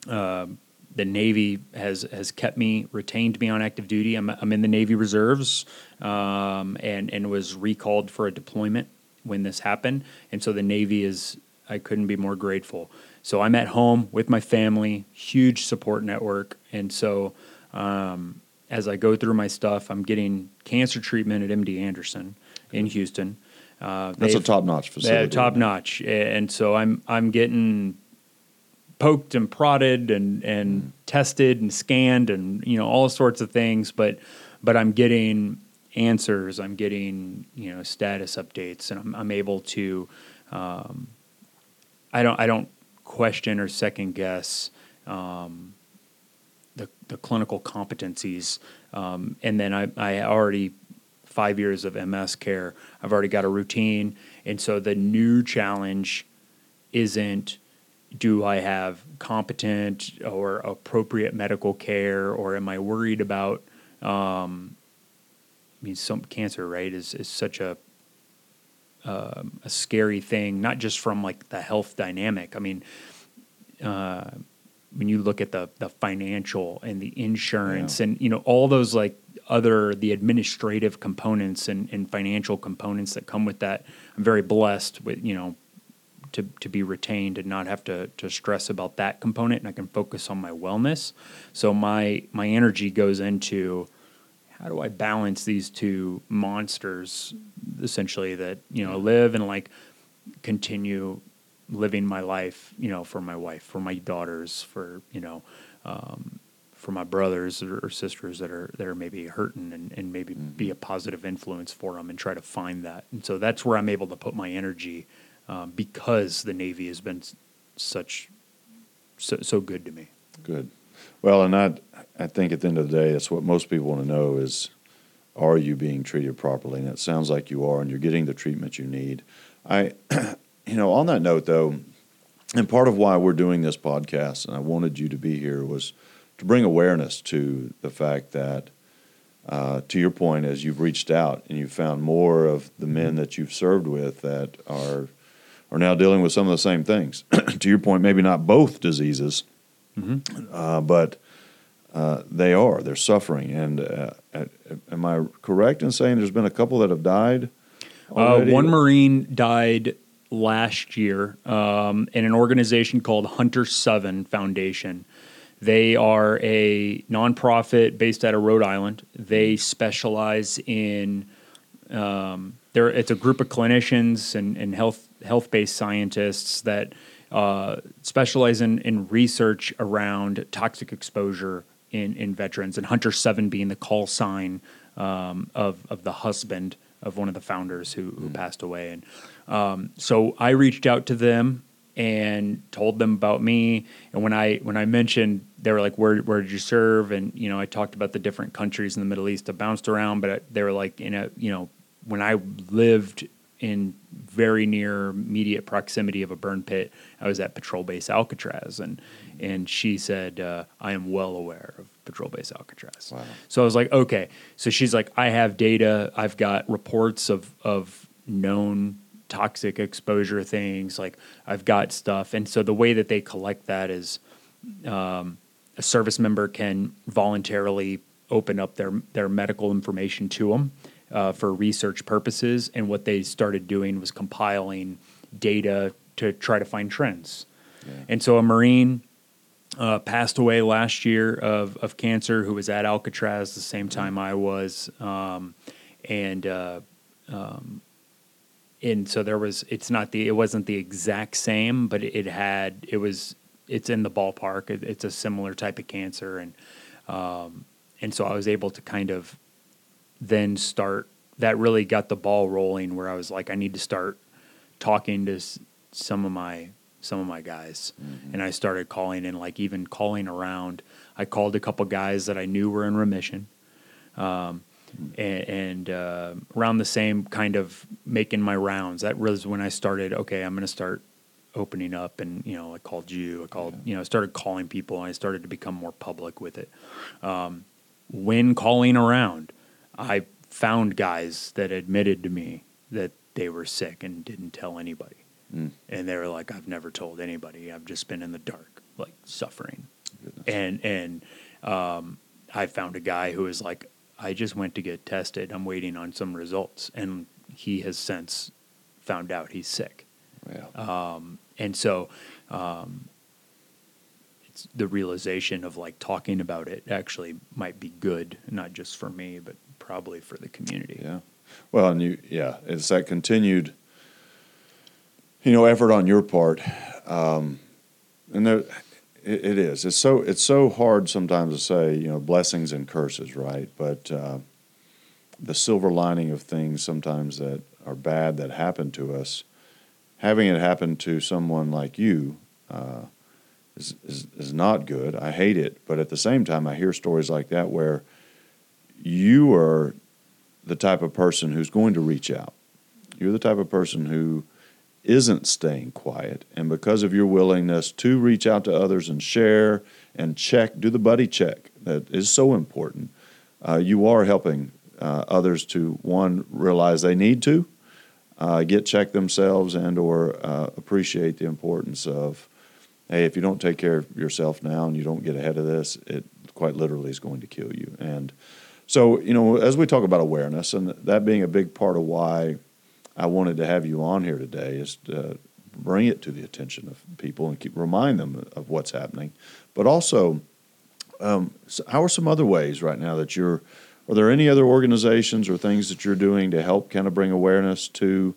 uh, the Navy has has kept me retained me on active duty. I'm, I'm in the Navy Reserves um, and and was recalled for a deployment when this happened. And so the Navy is I couldn't be more grateful. So I'm at home with my family, huge support network, and so um, as I go through my stuff, I'm getting cancer treatment at MD Anderson in Houston. Uh, That's a top notch facility. Yeah, top notch, and so I'm I'm getting poked and prodded and and mm. tested and scanned and you know all sorts of things, but but I'm getting answers. I'm getting you know status updates, and I'm, I'm able to. Um, I don't I don't question or second guess um, the the clinical competencies. Um, and then I I already five years of MS care. I've already got a routine, and so the new challenge isn't do I have competent or appropriate medical care, or am I worried about? Um, I mean, some cancer, right, is is such a um, a scary thing, not just from like the health dynamic. I mean, uh, when you look at the the financial and the insurance yeah. and you know all those like other the administrative components and, and financial components that come with that, I'm very blessed with you know to to be retained and not have to to stress about that component, and I can focus on my wellness. So my my energy goes into how do I balance these two monsters essentially that you know live and like continue living my life you know for my wife for my daughters for you know um, for my brothers or, sisters that are that are maybe hurting and, and maybe mm-hmm. be a positive influence for them and try to find that and so that's where I'm able to put my energy um, because the Navy has been such so, so good to me. Good. Well, and I I think at the end of the day, that's what most people want to know is, are you being treated properly? And it sounds like you are, and you're getting the treatment you need. I, you know, on that note though, and part of why we're doing this podcast, and I wanted you to be here, was to bring awareness to the fact that, uh, to your point, as you've reached out and you've found more of the men that you've served with that are are now dealing with some of the same things. to your point, maybe not both diseases, mm-hmm. uh, but uh, they are. They're suffering. And uh, am I correct in saying there's been a couple that have died? Uh, one Marine died last year um, in an organization called Hunter Seven Foundation. They are a nonprofit based out of Rhode Island. They specialize in um, it's a group of clinicians and, and health health based scientists that uh, specialize in, in research around toxic exposure in, in veterans, and Hunter Seven being the call sign um, of of the husband of one of the founders who, who mm. passed away. And um, so I reached out to them and told them about me. And when I when I mentioned, they were like, "Where where did you serve?" And you know, I talked about the different countries in the Middle East. I bounced around, but they were like, in a you know, when I lived in very near immediate proximity of a burn pit. I was at Patrol Base Alcatraz, and and she said, uh, "I am well aware of Patrol Base Alcatraz." Wow. So I was like, "Okay." So she's like, "I have data. I've got reports of of known toxic exposure things. Like I've got stuff." And so the way that they collect that is, um, a service member can voluntarily open up their their medical information to them uh, for research purposes. And what they started doing was compiling data to try to find trends. Yeah. And so a Marine uh, passed away last year of, of cancer who was at Alcatraz the same time I was. Um, and, uh, um, and so there was, it's not the, it wasn't the exact same, but it, had, it was, it's in the ballpark. It, it's a similar type of cancer. And, Um, and so I was able to kind of then start. That really got the ball rolling. Where I was like, I need to start talking to s- some of my some of my guys, and I started calling and like even calling around. I called a couple guys that I knew were in remission, um, and, and uh, around the same kind of making my rounds. That was when I started. Okay, I'm going to start opening up, and you know, I called you. I called, you know, I started calling people, and I started to become more public with it. Um, when calling around, I found guys that admitted to me that they were sick and didn't tell anybody. Mm. And they were like, I've never told anybody. I've just been in the dark, like suffering. And and um, I found a guy who was like, I just went to get tested. I'm waiting on some results, and he has since found out he's sick. Yeah. Um, and so um, it's the realization of like talking about it actually might be good, not just for me, but probably for the community. Yeah. Well, and you, yeah, it's that continued, you know, effort on your part, um, and there, it, it is. It's so it's so hard sometimes to say, you know, blessings and curses, right? But uh, the silver lining of things sometimes that are bad that happen to us, having it happen to someone like you. Uh, is, is, is not good. I hate it. But at the same time, I hear stories like that where you are the type of person who's going to reach out. You're the type of person who isn't staying quiet. And because of your willingness to reach out to others and share and check, do the buddy check that is so important, uh, you are helping uh, others to, one, realize they need to, uh, get checked themselves and or uh, appreciate the importance of, hey, if you don't take care of yourself now and you don't get ahead of this, it quite literally is going to kill you. And so, you know, as we talk about awareness, and that being a big part of why I wanted to have you on here today, is to bring it to the attention of people and keep remind them of what's happening. But also, um, how are some other ways right now that you're? Are there any other organizations or things that you're doing to help kind of bring awareness to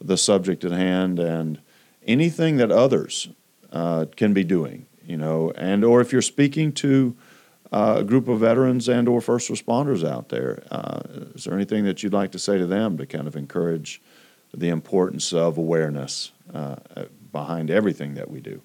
the subject at hand and anything that others uh, can be doing? You know, and or if you're speaking to uh, a group of veterans and or first responders out there. Uh, is there anything that you'd like to say to them to kind of encourage the importance of awareness uh, behind everything that we do?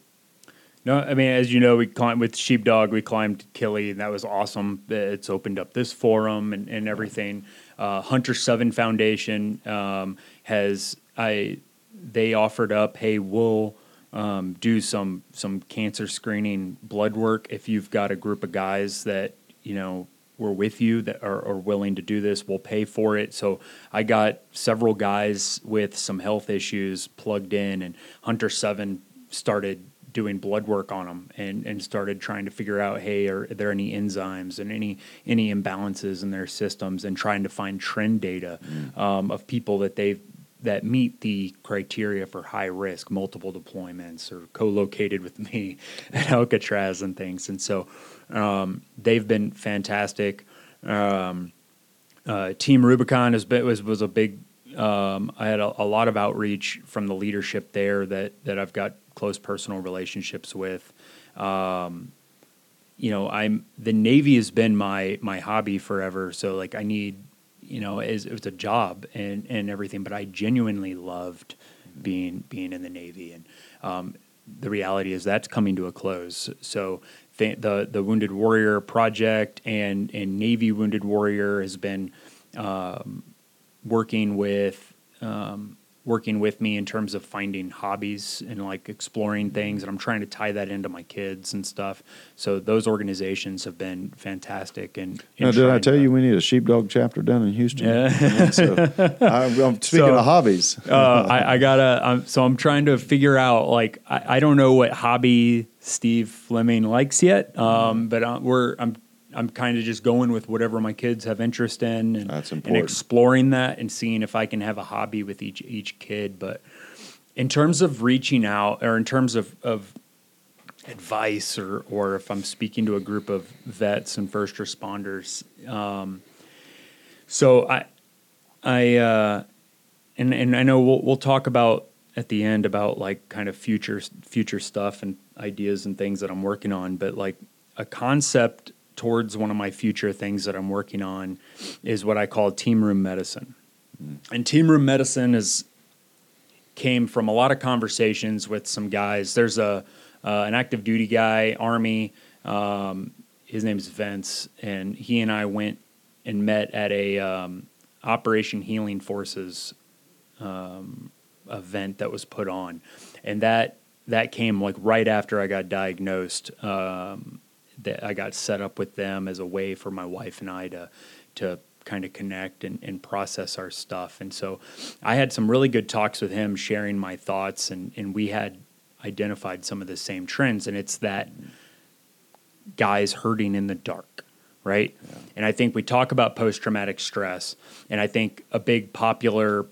No, I mean, as you know, we climbed with Sheepdog, we climbed Kili, and that was awesome. It's opened up this forum and, and everything. Uh, Hunter Seven Foundation um, has I they offered up, hey, we'll um, do some some cancer screening blood work if you've got a group of guys that you know were with you that are, are willing to do this. We'll pay for it. So I got several guys with some health issues plugged in, and Hunter Seven started doing blood work on them and, and started trying to figure out hey are there any enzymes and any any imbalances in their systems and trying to find trend data um, of people that they've that meet the criteria for high risk multiple deployments or co-located with me at Alcatraz and things and so um, they've been fantastic um, uh, Team Rubicon has been, was was a big um, I had a, a lot of outreach from the leadership there that that I've got close personal relationships with. Um, you know, I'm the Navy has been my my hobby forever. So like, I need, you know, it's, it's a job and and everything. But I genuinely loved being being in the Navy, and um, the reality is that's coming to a close. So fa- the the Wounded Warrior project and and Navy Wounded Warrior has been um, working with um, working with me in terms of finding hobbies and like exploring things and i'm trying to tie that into my kids and stuff so those organizations have been fantastic and, Now, did I tell you we need a sheepdog chapter down in Houston? Yeah. so, I, am speaking So, of hobbies. uh, I, I gotta um, so i'm trying to figure out like I, I don't know what hobby steve flemming likes yet um, but uh, we're i'm i'm kind of just going with whatever my kids have interest in and, That's and exploring that and seeing if i can have a hobby with each each kid. But in terms of reaching out or in terms of, of advice or or if i'm speaking to a group of vets and first responders um, so i i uh, and and I know we'll we'll talk about at the end about like kind of future future stuff and ideas and things that I'm working on, but like a concept towards one of my future things that I'm working on is what I call team room medicine. And team room medicine is came from a lot of conversations with some guys. There's a uh, an active duty guy, Army. Um, his name's Vince, and he and I went and met at a um, Operation Healing Forces um, event that was put on, and that that came like right after I got diagnosed. Um, that I got set up with them as a way for my wife and I to to kind of connect and, and process our stuff. And so I had some really good talks with him, sharing my thoughts, and and we had identified some of the same trends. And it's that guys hurting in the dark, right? Yeah. And I think we talk about post traumatic stress, and I think a big popular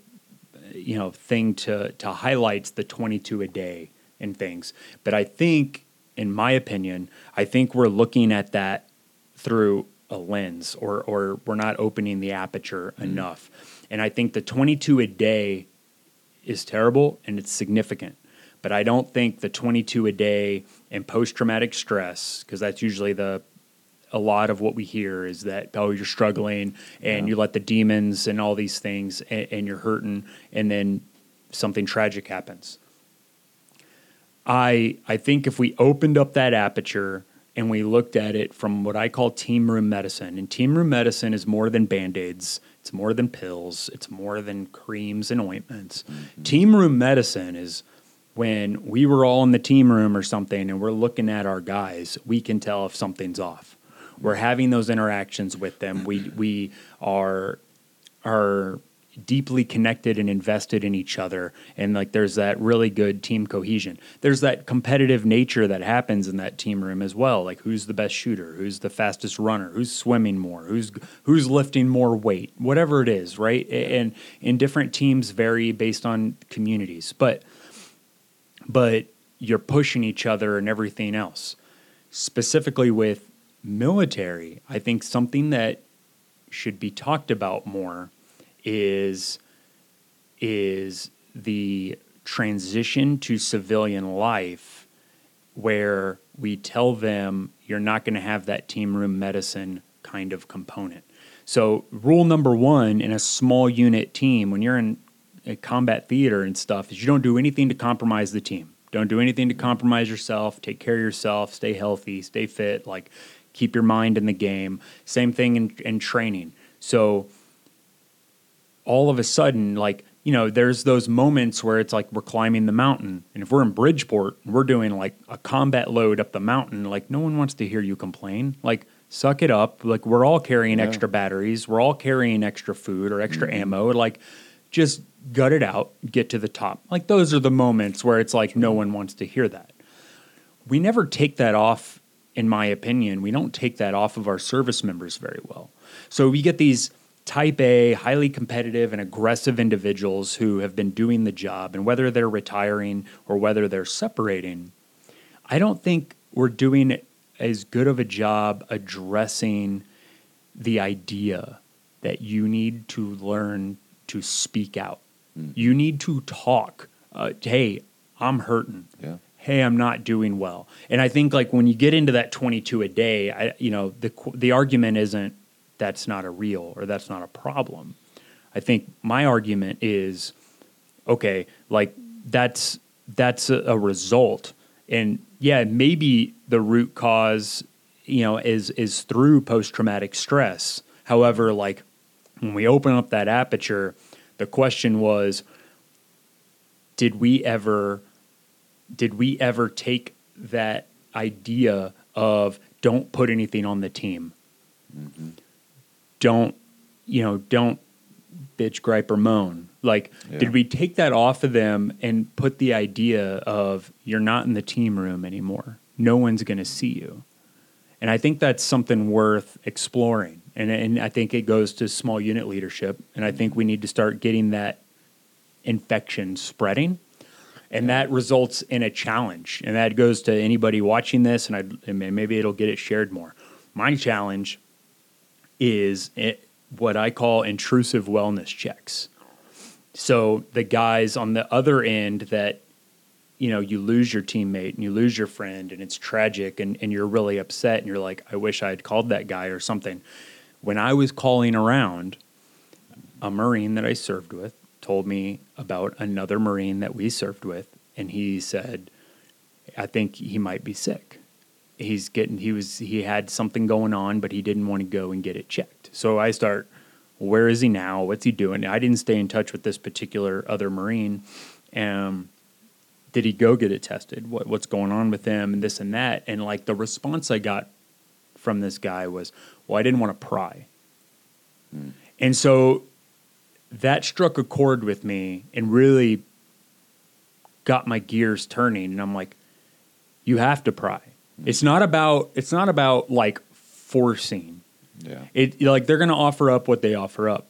you know thing to to highlights the 22 a day and things. But I think in my opinion, I think we're looking at that through a lens or or we're not opening the aperture mm. enough. And I think the 22 a day is terrible and it's significant. But I don't think the 22 a day and post traumatic stress because that's usually the a lot of what we hear is that oh you're struggling and yeah. you let the demons and all these things and, and you're hurting and then something tragic happens I I think if we opened up that aperture and we looked at it from what I call team room medicine, and team room medicine is more than band aids, it's more than pills, it's more than creams and ointments. Mm-hmm. Team room medicine is when we were all in the team room or something and we're looking at our guys, we can tell if something's off. We're having those interactions with them. We we are are deeply connected and invested in each other and like there's that really good team cohesion. There's that competitive nature that happens in that team room as well like who's the best shooter? Who's the fastest runner? Who's swimming more? Who's who's lifting more weight? Whatever it is right? And in different teams vary based on communities but but you're pushing each other and everything else. Specifically with military i think something that should be talked about more is is the transition to civilian life where we tell them you're not going to have that team room medicine kind of component. So, rule number one in a small unit team, when you're in a combat theater and stuff, is you don't do anything to compromise the team. Don't do anything to compromise yourself. Take care of yourself. Stay healthy. Stay fit. Like, keep your mind in the game. Same thing in, in training. So, all of a sudden, like, you know, there's those moments where it's like we're climbing the mountain. And if we're in Bridgeport, we're doing like a combat load up the mountain, like, no one wants to hear you complain. Like, suck it up. Like, we're all carrying yeah. extra batteries, we're all carrying extra food or extra mm-hmm. ammo. Like, just gut it out, get to the top. Like, those are the moments where it's like no one wants to hear that. We never take that off, in my opinion. We don't take that off of our service members very well. So we get these type A, highly competitive and aggressive individuals who have been doing the job, and whether they're retiring or whether they're separating, I don't think we're doing as good of a job addressing the idea that you need to learn to speak out. Mm. You need to talk. Uh, hey, I'm hurting. Yeah. Hey, I'm not doing well. And I think like when you get into that 22 a day, I, you know, the the argument isn't that's not a real or that's not a problem. I think my argument is okay, like that's that's a, a result. And yeah, maybe the root cause, you know, is is through post traumatic stress. However, like when we open up that aperture, the question was did we ever did we ever take that idea of don't put anything on the team? Mm-hmm don't, you know, don't bitch, gripe, or moan. Like, yeah. did we take that off of them and put the idea of you're not in the team room anymore? No one's going to see you. And I think that's something worth exploring. And, and I think it goes to small unit leadership. And I think we need to start getting that infection spreading. And that results in a challenge. And that goes to anybody watching this, and, I, and maybe it'll get it shared more. My challenge is what I call intrusive wellness checks. So the guys on the other end that you know you lose your teammate and you lose your friend and it's tragic and, and you're really upset and you're like i wish i had called that guy or something when i was calling around a marine that i served with told me about another marine that we served with and he said i think he might be sick he's getting he was he had something going on but he didn't want to go and get it checked. So i start where is he now? What's he doing? I didn't stay in touch with this particular other marine. Um, did he go get it tested? What, what's going on with him? And this and that. And like the response i got from this guy was well i didn't want to pry and so that struck a chord with me and really got my gears turning. And i'm like you have to pry it's not about it's not about like forcing. Yeah. It like they're going to offer up what they offer up.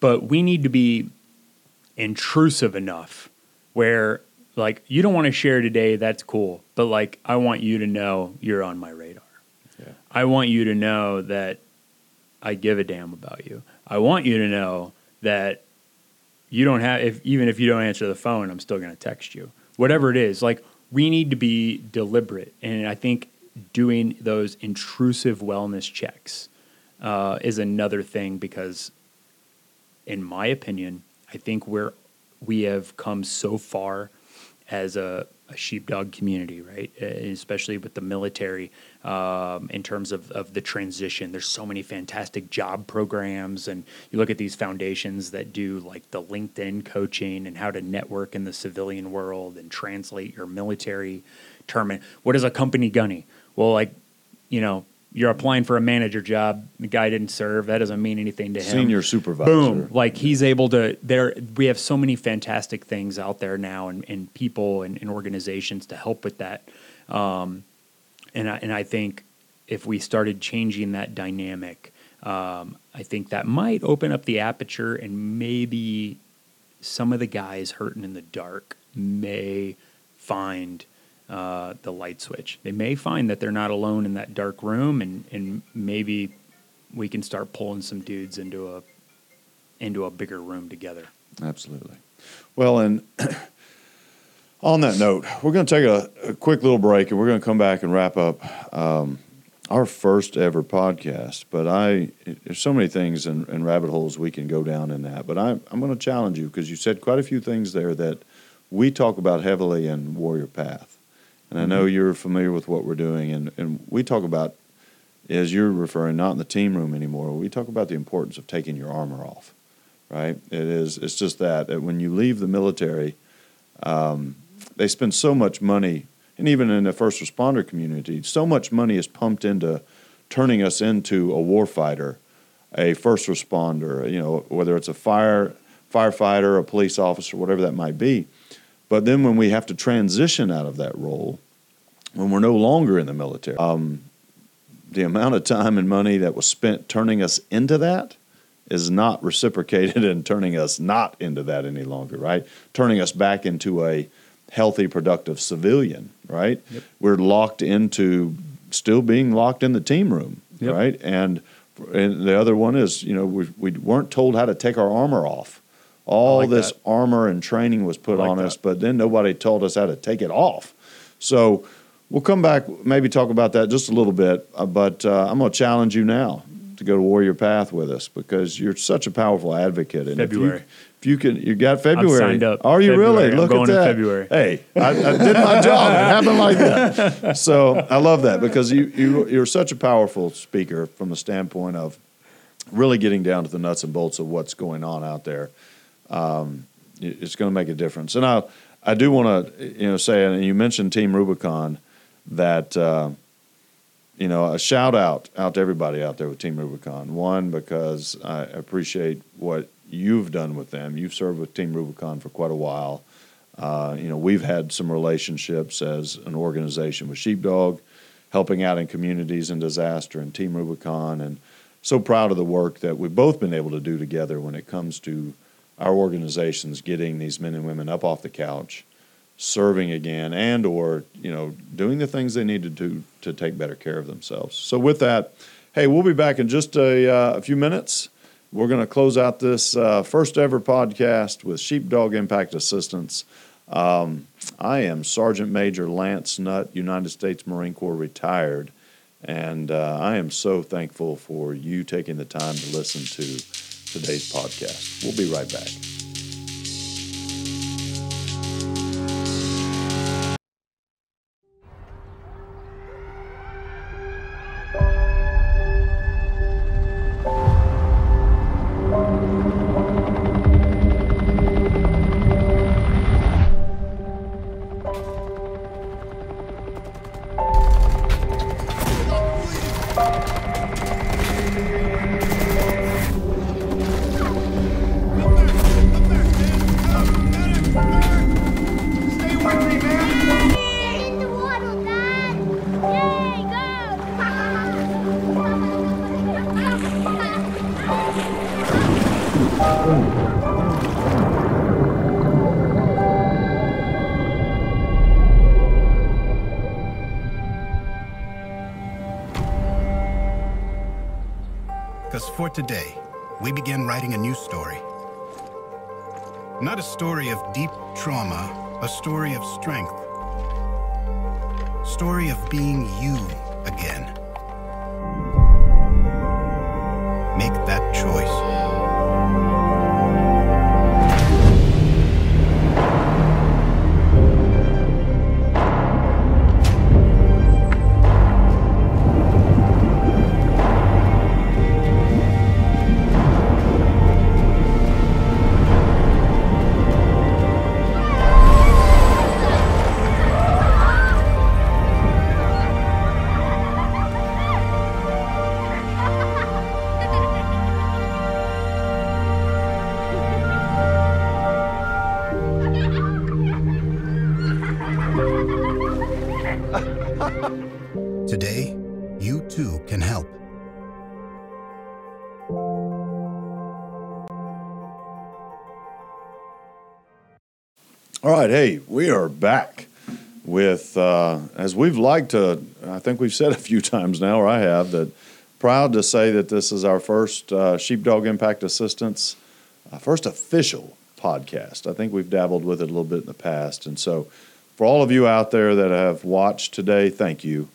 But we need to be intrusive enough where like you don't want to share today, that's cool. But like I want you to know you're on my radar. Yeah. I want you to know that I give a damn about you. I want you to know that you don't have if even if you don't answer the phone, I'm still going to text you. Whatever it is, like we need to be deliberate, and I think doing those intrusive wellness checks uh, is another thing because, in my opinion, I think we're we have come so far as a, a sheepdog community, right? Uh, Especially with the military, um, in terms of, of the transition. There's so many fantastic job programs, and you look at these foundations that do like the LinkedIn coaching and how to network in the civilian world and translate your military term. What is a company gunny? Well, like, you know, you're applying for a manager job. The guy didn't serve. That doesn't mean anything to him. Senior supervisor. Boom. Like he's able to there we have so many fantastic things out there now and, and people and, and organizations to help with that. Um, and I, and I think if we started changing that dynamic, um, I think that might open up the aperture and maybe some of the guys hurting in the dark may find uh, the light switch. They may find that they're not alone in that dark room, and, and maybe we can start pulling some dudes into a into a bigger room together. Absolutely. Well, and on that note, we're going to take a, a quick little break and we're going to come back and wrap up um, our first ever podcast. But I, there's so many things and, and rabbit holes we can go down in that. But I, I'm going to challenge you because you said quite a few things there that we talk about heavily in Warrior Path. And I know you're familiar with what we're doing. And, and we talk about, as you're referring, not in the team room anymore, we talk about the importance of taking your armor off right? It is. It's just that, that when you leave the military, um, they spend so much money, and even in the first responder community, so much money is pumped into turning us into a warfighter, a first responder. You know, whether it's a fire firefighter, a police officer, whatever that might be. But then when we have to transition out of that role, when we're no longer in the military, um, the amount of time and money that was spent turning us into that is not reciprocated in turning us not into that any longer, right? Turning us back into a healthy, productive civilian, right? We're locked into still being locked in the team room, Yep. right? And and the other one is, you know, we, we weren't told how to take our armor off. All like this that. armor and training was put like on that. us, but then nobody told us how to take it off. So we'll come back, maybe talk about that just a little bit. Uh, but uh, I'm going to challenge you now to go to Warrior Path with us because you're such a powerful advocate. And February. If you, if you can, you got February. signed up. Are you February. really? I'm Look going at in that. February. Hey, I, I did my job. It happened like that. So I love that because you, you you're such a powerful speaker from the standpoint of really getting down to the nuts and bolts of what's going on out there. Um, it's going to make a difference. And I I do want to you know say, and you mentioned Team Rubicon, that uh, you know a shout out out to everybody out there with Team Rubicon. One because I appreciate what you've done with them. You've served with Team Rubicon for quite a while. Uh, you know we've had some relationships as an organization with Sheepdog, helping out in communities in disaster, and Team Rubicon, and so proud of the work that we've both been able to do together when it comes to our organizations getting these men and women up off the couch, serving again, and or you know doing the things they need to do to take better care of themselves. So with that, hey, we'll be back in just a, uh, a few minutes. We're going to close out this uh, first ever podcast with Sheepdog Impact Assistance. Um, I am Sergeant Major Lance Nutt, United States Marine Corps retired, and uh, I am so thankful for you taking the time to listen to today's podcast. We'll be right back. Because for today, we begin writing a new story. Not a story of deep trauma, a story of strength. Story of being you again. We've liked to, I think we've said a few times now, or I have, that proud to say that this is our first uh, Sheepdog Impact Assistance, uh, first official podcast. I think we've dabbled with it a little bit in the past. And so, for all of you out there that have watched today, thank you.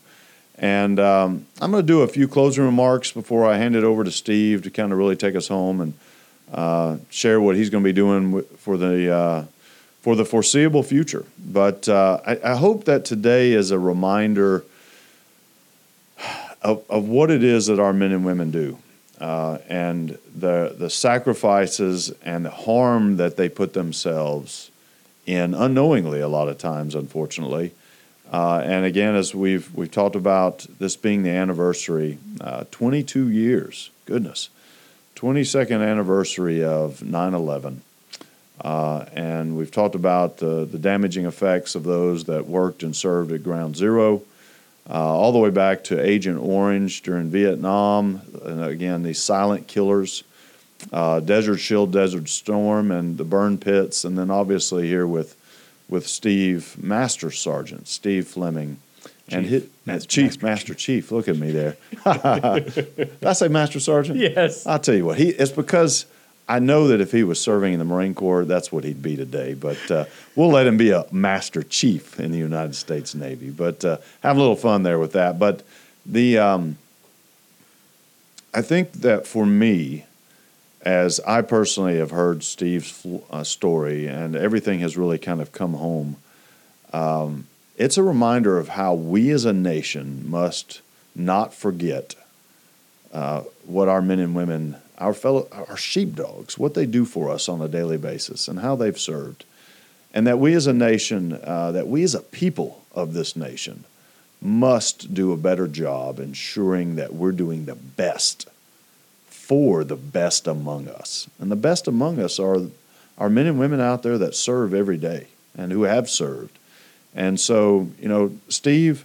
And um, I'm going to do a few closing remarks before I hand it over to Steve to kind of really take us home and uh, share what he's going to be doing for the uh, for the foreseeable future. But uh, I, I hope that today is a reminder of, of what it is that our men and women do. Uh, and the the sacrifices and the harm that they put themselves in unknowingly a lot of times, unfortunately. Uh, and again, as we've we've talked about this being the anniversary, uh, 22 years, goodness, 22nd anniversary of 9/11, uh, and we've talked about the the damaging effects of those that worked and served at Ground Zero, uh, all the way back to Agent Orange during Vietnam, and again these silent killers, uh, Desert Shield, Desert Storm, and the burn pits, and then obviously here with with Steve Master Sergeant Steve Flemming, and Chief. hit Master- Chief Master Master Chief. Look at me there. Did I say Master Sergeant? Yes. I'll tell you what. He it's because I know that if he was serving in the Marine Corps, that's what he'd be today. But uh, we'll let him be a Master Chief in the United States Navy. But uh, have a little fun there with that. But the um, I think that for me, as I personally have heard Steve's uh, story and everything has really kind of come home, um, it's a reminder of how we as a nation must not forget uh, what our men and women, our fellow, our sheepdogs, what they do for us on a daily basis and how they've served. And that we as a nation, uh, that we as a people of this nation, must do a better job ensuring that we're doing the best for the best among us. And the best among us are our men and women out there that serve every day and who have served. And so, you know, Steve,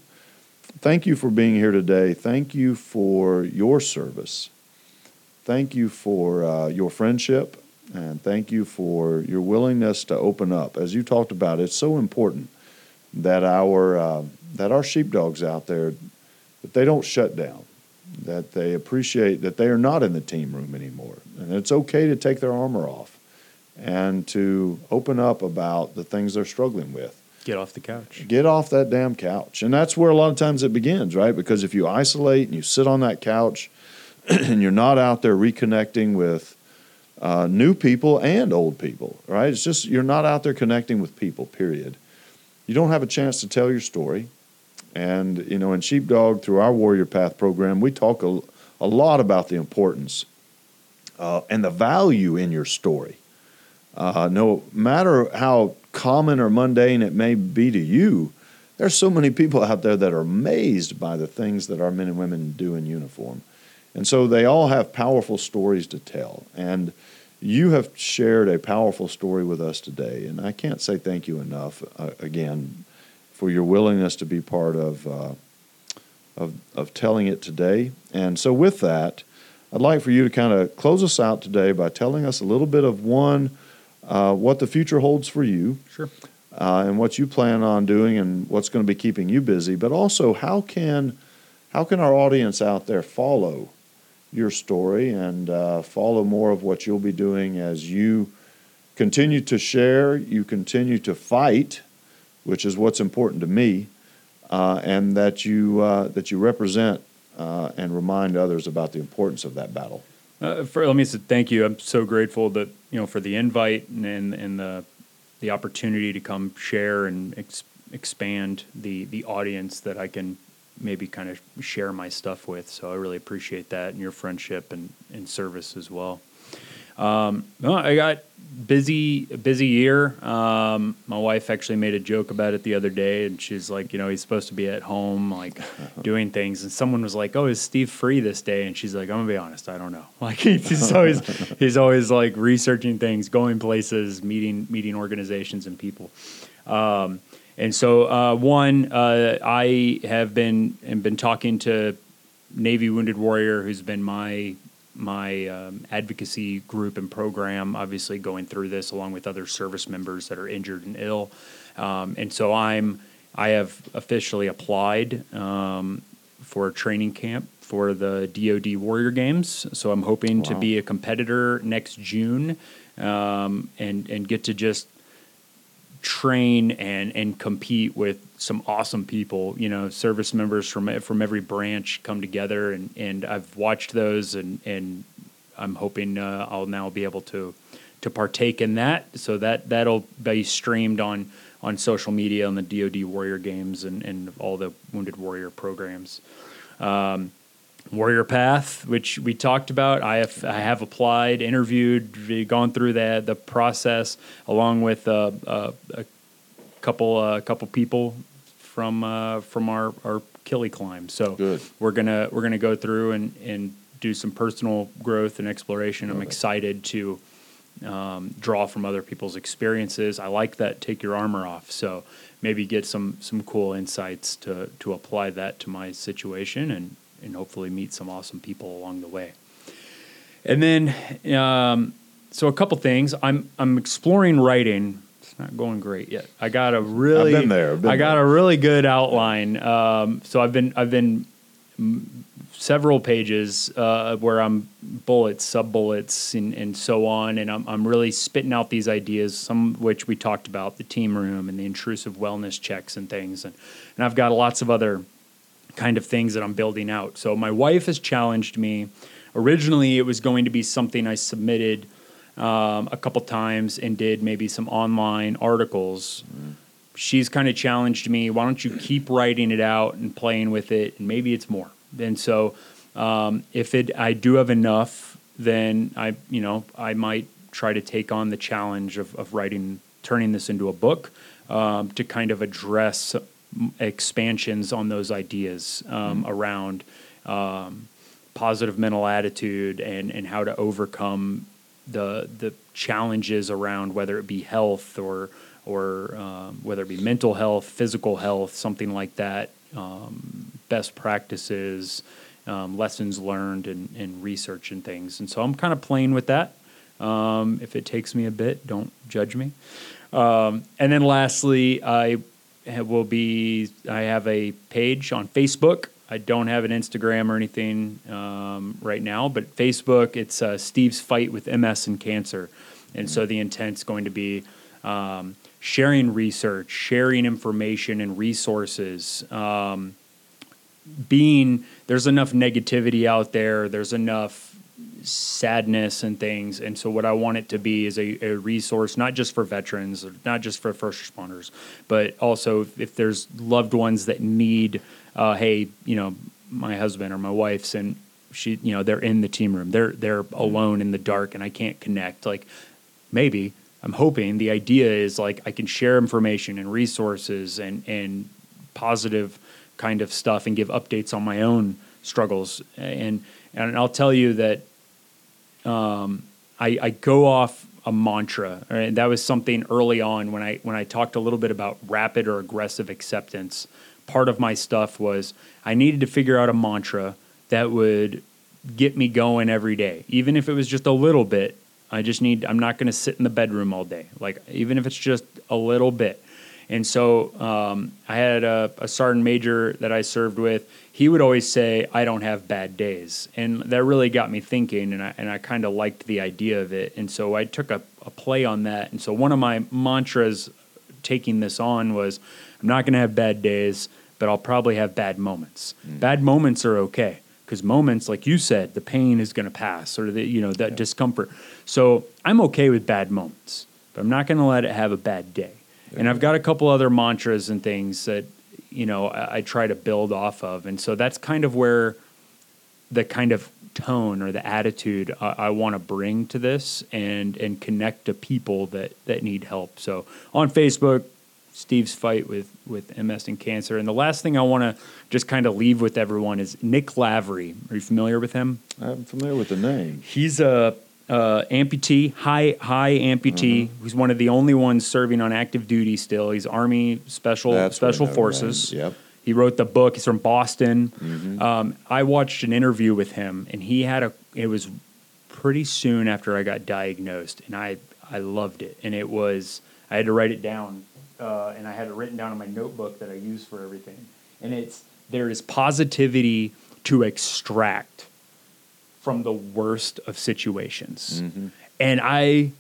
thank you for being here today. Thank you for your service. Thank you for uh, your friendship. And thank you for your willingness to open up. As you talked about, it's so important that our uh, that our sheepdogs out there that they don't shut down, that they appreciate that they are not in the team room anymore, and it's okay to take their armor off and to open up about the things they're struggling with. Get off the couch. Get off that damn couch. And that's where a lot of times it begins, right? Because if you isolate and you sit on that couch and you're not out there reconnecting with uh, new people and old people, right? It's just you're not out there connecting with people, period. You don't have a chance to tell your story. And, you know, in Sheepdog, through our Warrior Path program, we talk a, a lot about the importance uh, and the value in your story. Uh, no matter how common or mundane it may be to you, there's so many people out there that are amazed by the things that our men and women do in uniform. And so they all have powerful stories to tell. And you have shared a powerful story with us today. And I can't say thank you enough, uh, again, for your willingness to be part of, uh, of, of telling it today. And so, with that, I'd like for you to kind of close us out today by telling us a little bit of one uh, what the future holds for you. Sure. Uh, and what you plan on doing and what's going to be keeping you busy, but also how can how can our audience out there follow your story and uh, follow more of what you'll be doing as you continue to share, you continue to fight, which is what's important to me, uh, and that you uh, that you represent uh, and remind others about the importance of that battle. Uh, for, let me say thank you. I'm so grateful that you know for the invite and and the the opportunity to come share and ex- expand the the audience that I can maybe kind of share my stuff with. So I really appreciate that and your friendship and, and service as well. Um, no, I got busy, busy year. Um, my wife actually made a joke about it the other day, and she's like, you know, he's supposed to be at home, like doing things. And someone was like, "Oh, is Steve free this day?" And she's like, "I'm gonna be honest, I don't know. Like he's always, he's always like researching things, going places, meeting, meeting organizations and people." Um, and so, uh, one, uh, I have been and been talking to Navy Wounded Warrior, who's been my my um, advocacy group and program, obviously going through this along with other service members that are injured and ill. Um, and so I'm I have officially applied um, for a training camp for the DoD Warrior Games. So I'm hoping wow. to be a competitor next June um, and and get to just train and and compete with some awesome people. You know, service members from from every branch come together, and and I've watched those, and and I'm hoping uh, I'll now be able to to partake in that. So that that'll be streamed on on social media on the DoD Warrior Games and and all the Wounded Warrior programs. Um, Warrior Path, which we talked about. I have I have applied, interviewed, gone through that the process along with uh, uh, a couple a uh, couple people from uh, from our our Kili climb. So Good. we're gonna we're gonna go through and and do some personal growth and exploration. Love I'm excited it. to um, draw from other people's experiences. I like that take your armor off. So maybe get some some cool insights to to apply that to my situation and and hopefully meet some awesome people along the way. And then, um, so a couple things. I'm I'm exploring writing. It's not going great yet. I got a really I've been there. I've been I got there. a really good outline. Um, so I've been I've been several pages uh, where I'm bullets, sub bullets, and, and so on, and I'm I'm really spitting out these ideas. Some which we talked about, the team room and the intrusive wellness checks and things, and and I've got lots of other kind of things that I'm building out. So my wife has challenged me. Originally, it was going to be something I submitted um, a couple times and did maybe some online articles. Mm. She's kind of challenged me. Why don't you keep writing it out and playing with it, and maybe it's more. And so, um, if it I do have enough, then I you know I might try to take on the challenge of, of writing, turning this into a book um, to kind of address expansions on those ideas um, mm-hmm. around um, positive mental attitude and, and how to overcome the the challenges around whether it be health or or um, whether it be mental health, physical health, something like that, um, best practices, um, lessons learned, and, and research and things. And so I'm kind of playing with that. Um, if it takes me a bit, don't judge me. and then lastly, I will be I have a page on Facebook. I don't have an Instagram or anything um, right now, but Facebook, it's uh, Steve's Fight with MS and Cancer. And so the intent's going to be um, sharing research, sharing information and resources. Um, being there's enough negativity out there, there's enough sadness and things. And so, what I want it to be is a, a resource, not just for veterans, not just for first responders, but also if there's loved ones that need, uh, hey, you know, my husband or my wife's and she, you know, they're in the team room, they're they're alone in the dark, and I can't connect. Like maybe I'm hoping the idea is like I can share information and resources and and positive kind of stuff and give updates on my own struggles and and I'll tell you that um, I, I go off a mantra. Right? That was something early on when I when I talked a little bit about rapid or aggressive acceptance. Part of my stuff was I needed to figure out a mantra that would get me going every day, even if it was just a little bit. I just need. I'm not going to sit in the bedroom all day. Like even if it's just a little bit. And so um, I had a, a sergeant major that I served with he would always say, I don't have bad days. And that really got me thinking, and I, and I kind of liked the idea of it. And so I took a, a play on that. And so one of my mantras taking this on was, I'm not going to have bad days, but I'll probably have bad moments. Mm. Bad moments are okay because moments, like you said, the pain is going to pass or the, you know, that yeah. discomfort. So I'm okay with bad moments, but I'm not going to let it have a bad day. And I've got a couple other mantras and things that you know I, I try to build off of, and so that's kind of where the kind of tone or the attitude I, I want to bring to this and and connect to people that that need help. So on Facebook, Steve's fight with with MS and cancer. And the last thing I want to just kind of leave with everyone is Nick Lavery. Are you familiar with him? I'm familiar with the name. He's a uh, amputee, high high amputee. Mm-hmm. He's one of the only ones serving on active duty still. He's Army Special That's Special Forces. Yep. He wrote the book. He's from Boston. Mm-hmm. Um, I watched an interview with him, and he had a. It was pretty soon after I got diagnosed, and I I loved it. And it was I had to write it down, uh, and I had it written down in my notebook that I use for everything. And it's there is positivity to extract from the worst of situations. Mm-hmm. And I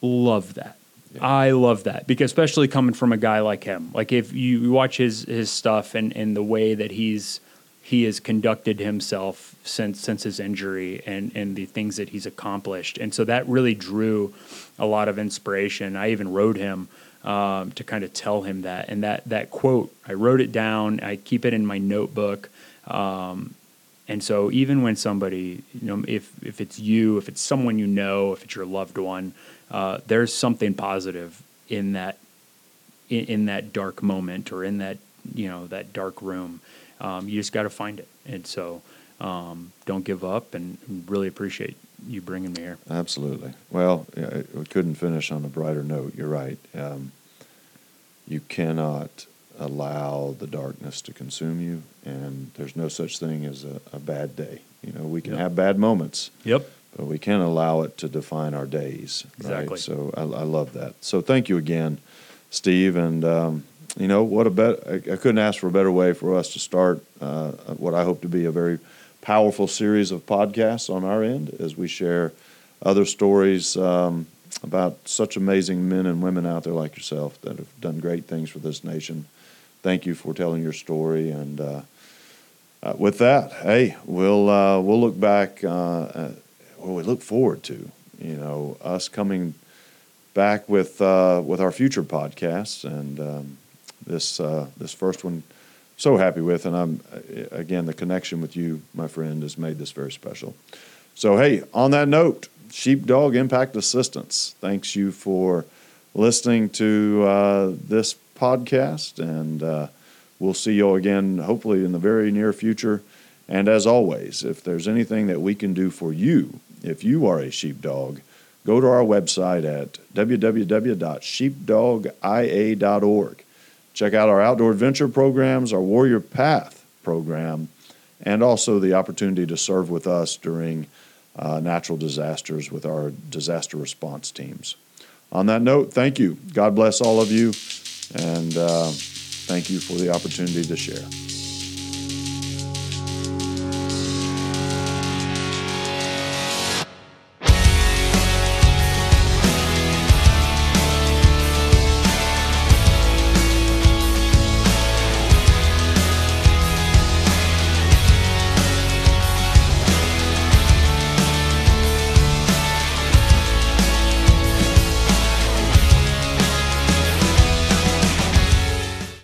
love that. Yeah. I love that because especially coming from a guy like him. Like if you watch his his stuff and, and the way that he's he has conducted himself since since his injury and and the things that he's accomplished. And so that really drew a lot of inspiration. I even wrote him um, to kind of tell him that. And that that quote, I wrote it down. I keep it in my notebook. Um, and so even when somebody, you know, if if it's you, if it's someone you know, if it's your loved one, uh, there's something positive in that in, in, that dark moment or in that you know that dark room. Um, you just got to find it. And so um, don't give up. And really appreciate you bringing me here. Absolutely. Well, we couldn't finish on a brighter note. You're right. Um, you cannot allow the darkness to consume you, and there's no such thing as a, a bad day. You know, we can yep. have bad moments. Yep. But we can't allow it to define our days. Exactly. Right? So I, I love that. So thank you again, Steve. And um, you know what a bet I, I, couldn't ask for a better way for us to start uh, what I hope to be a very powerful series of podcasts on our end as we share other stories um, about such amazing men and women out there like yourself that have done great things for this nation thank you for telling your story. And uh, uh, with that, hey, we'll uh, we'll look back. Uh, what we look forward to, you know, us coming back with uh, with our future podcasts, and um, this uh, this first one. So happy with, and I'm again the connection with you, my friend, has made this very special. So hey, on that note, Sheepdog Impact Assistance, thanks you for listening to uh, this podcast. And uh, we'll see you again, hopefully, in the very near future. And as always, if there's anything that we can do for you, if you are a sheepdog, go to our website at www.sheepdogia.org. Check out our outdoor adventure programs, our Warrior Path program, and also the opportunity to serve with us during uh, natural disasters with our disaster response teams. On that note, thank you. God bless all of you. And uh, thank you for the opportunity to share.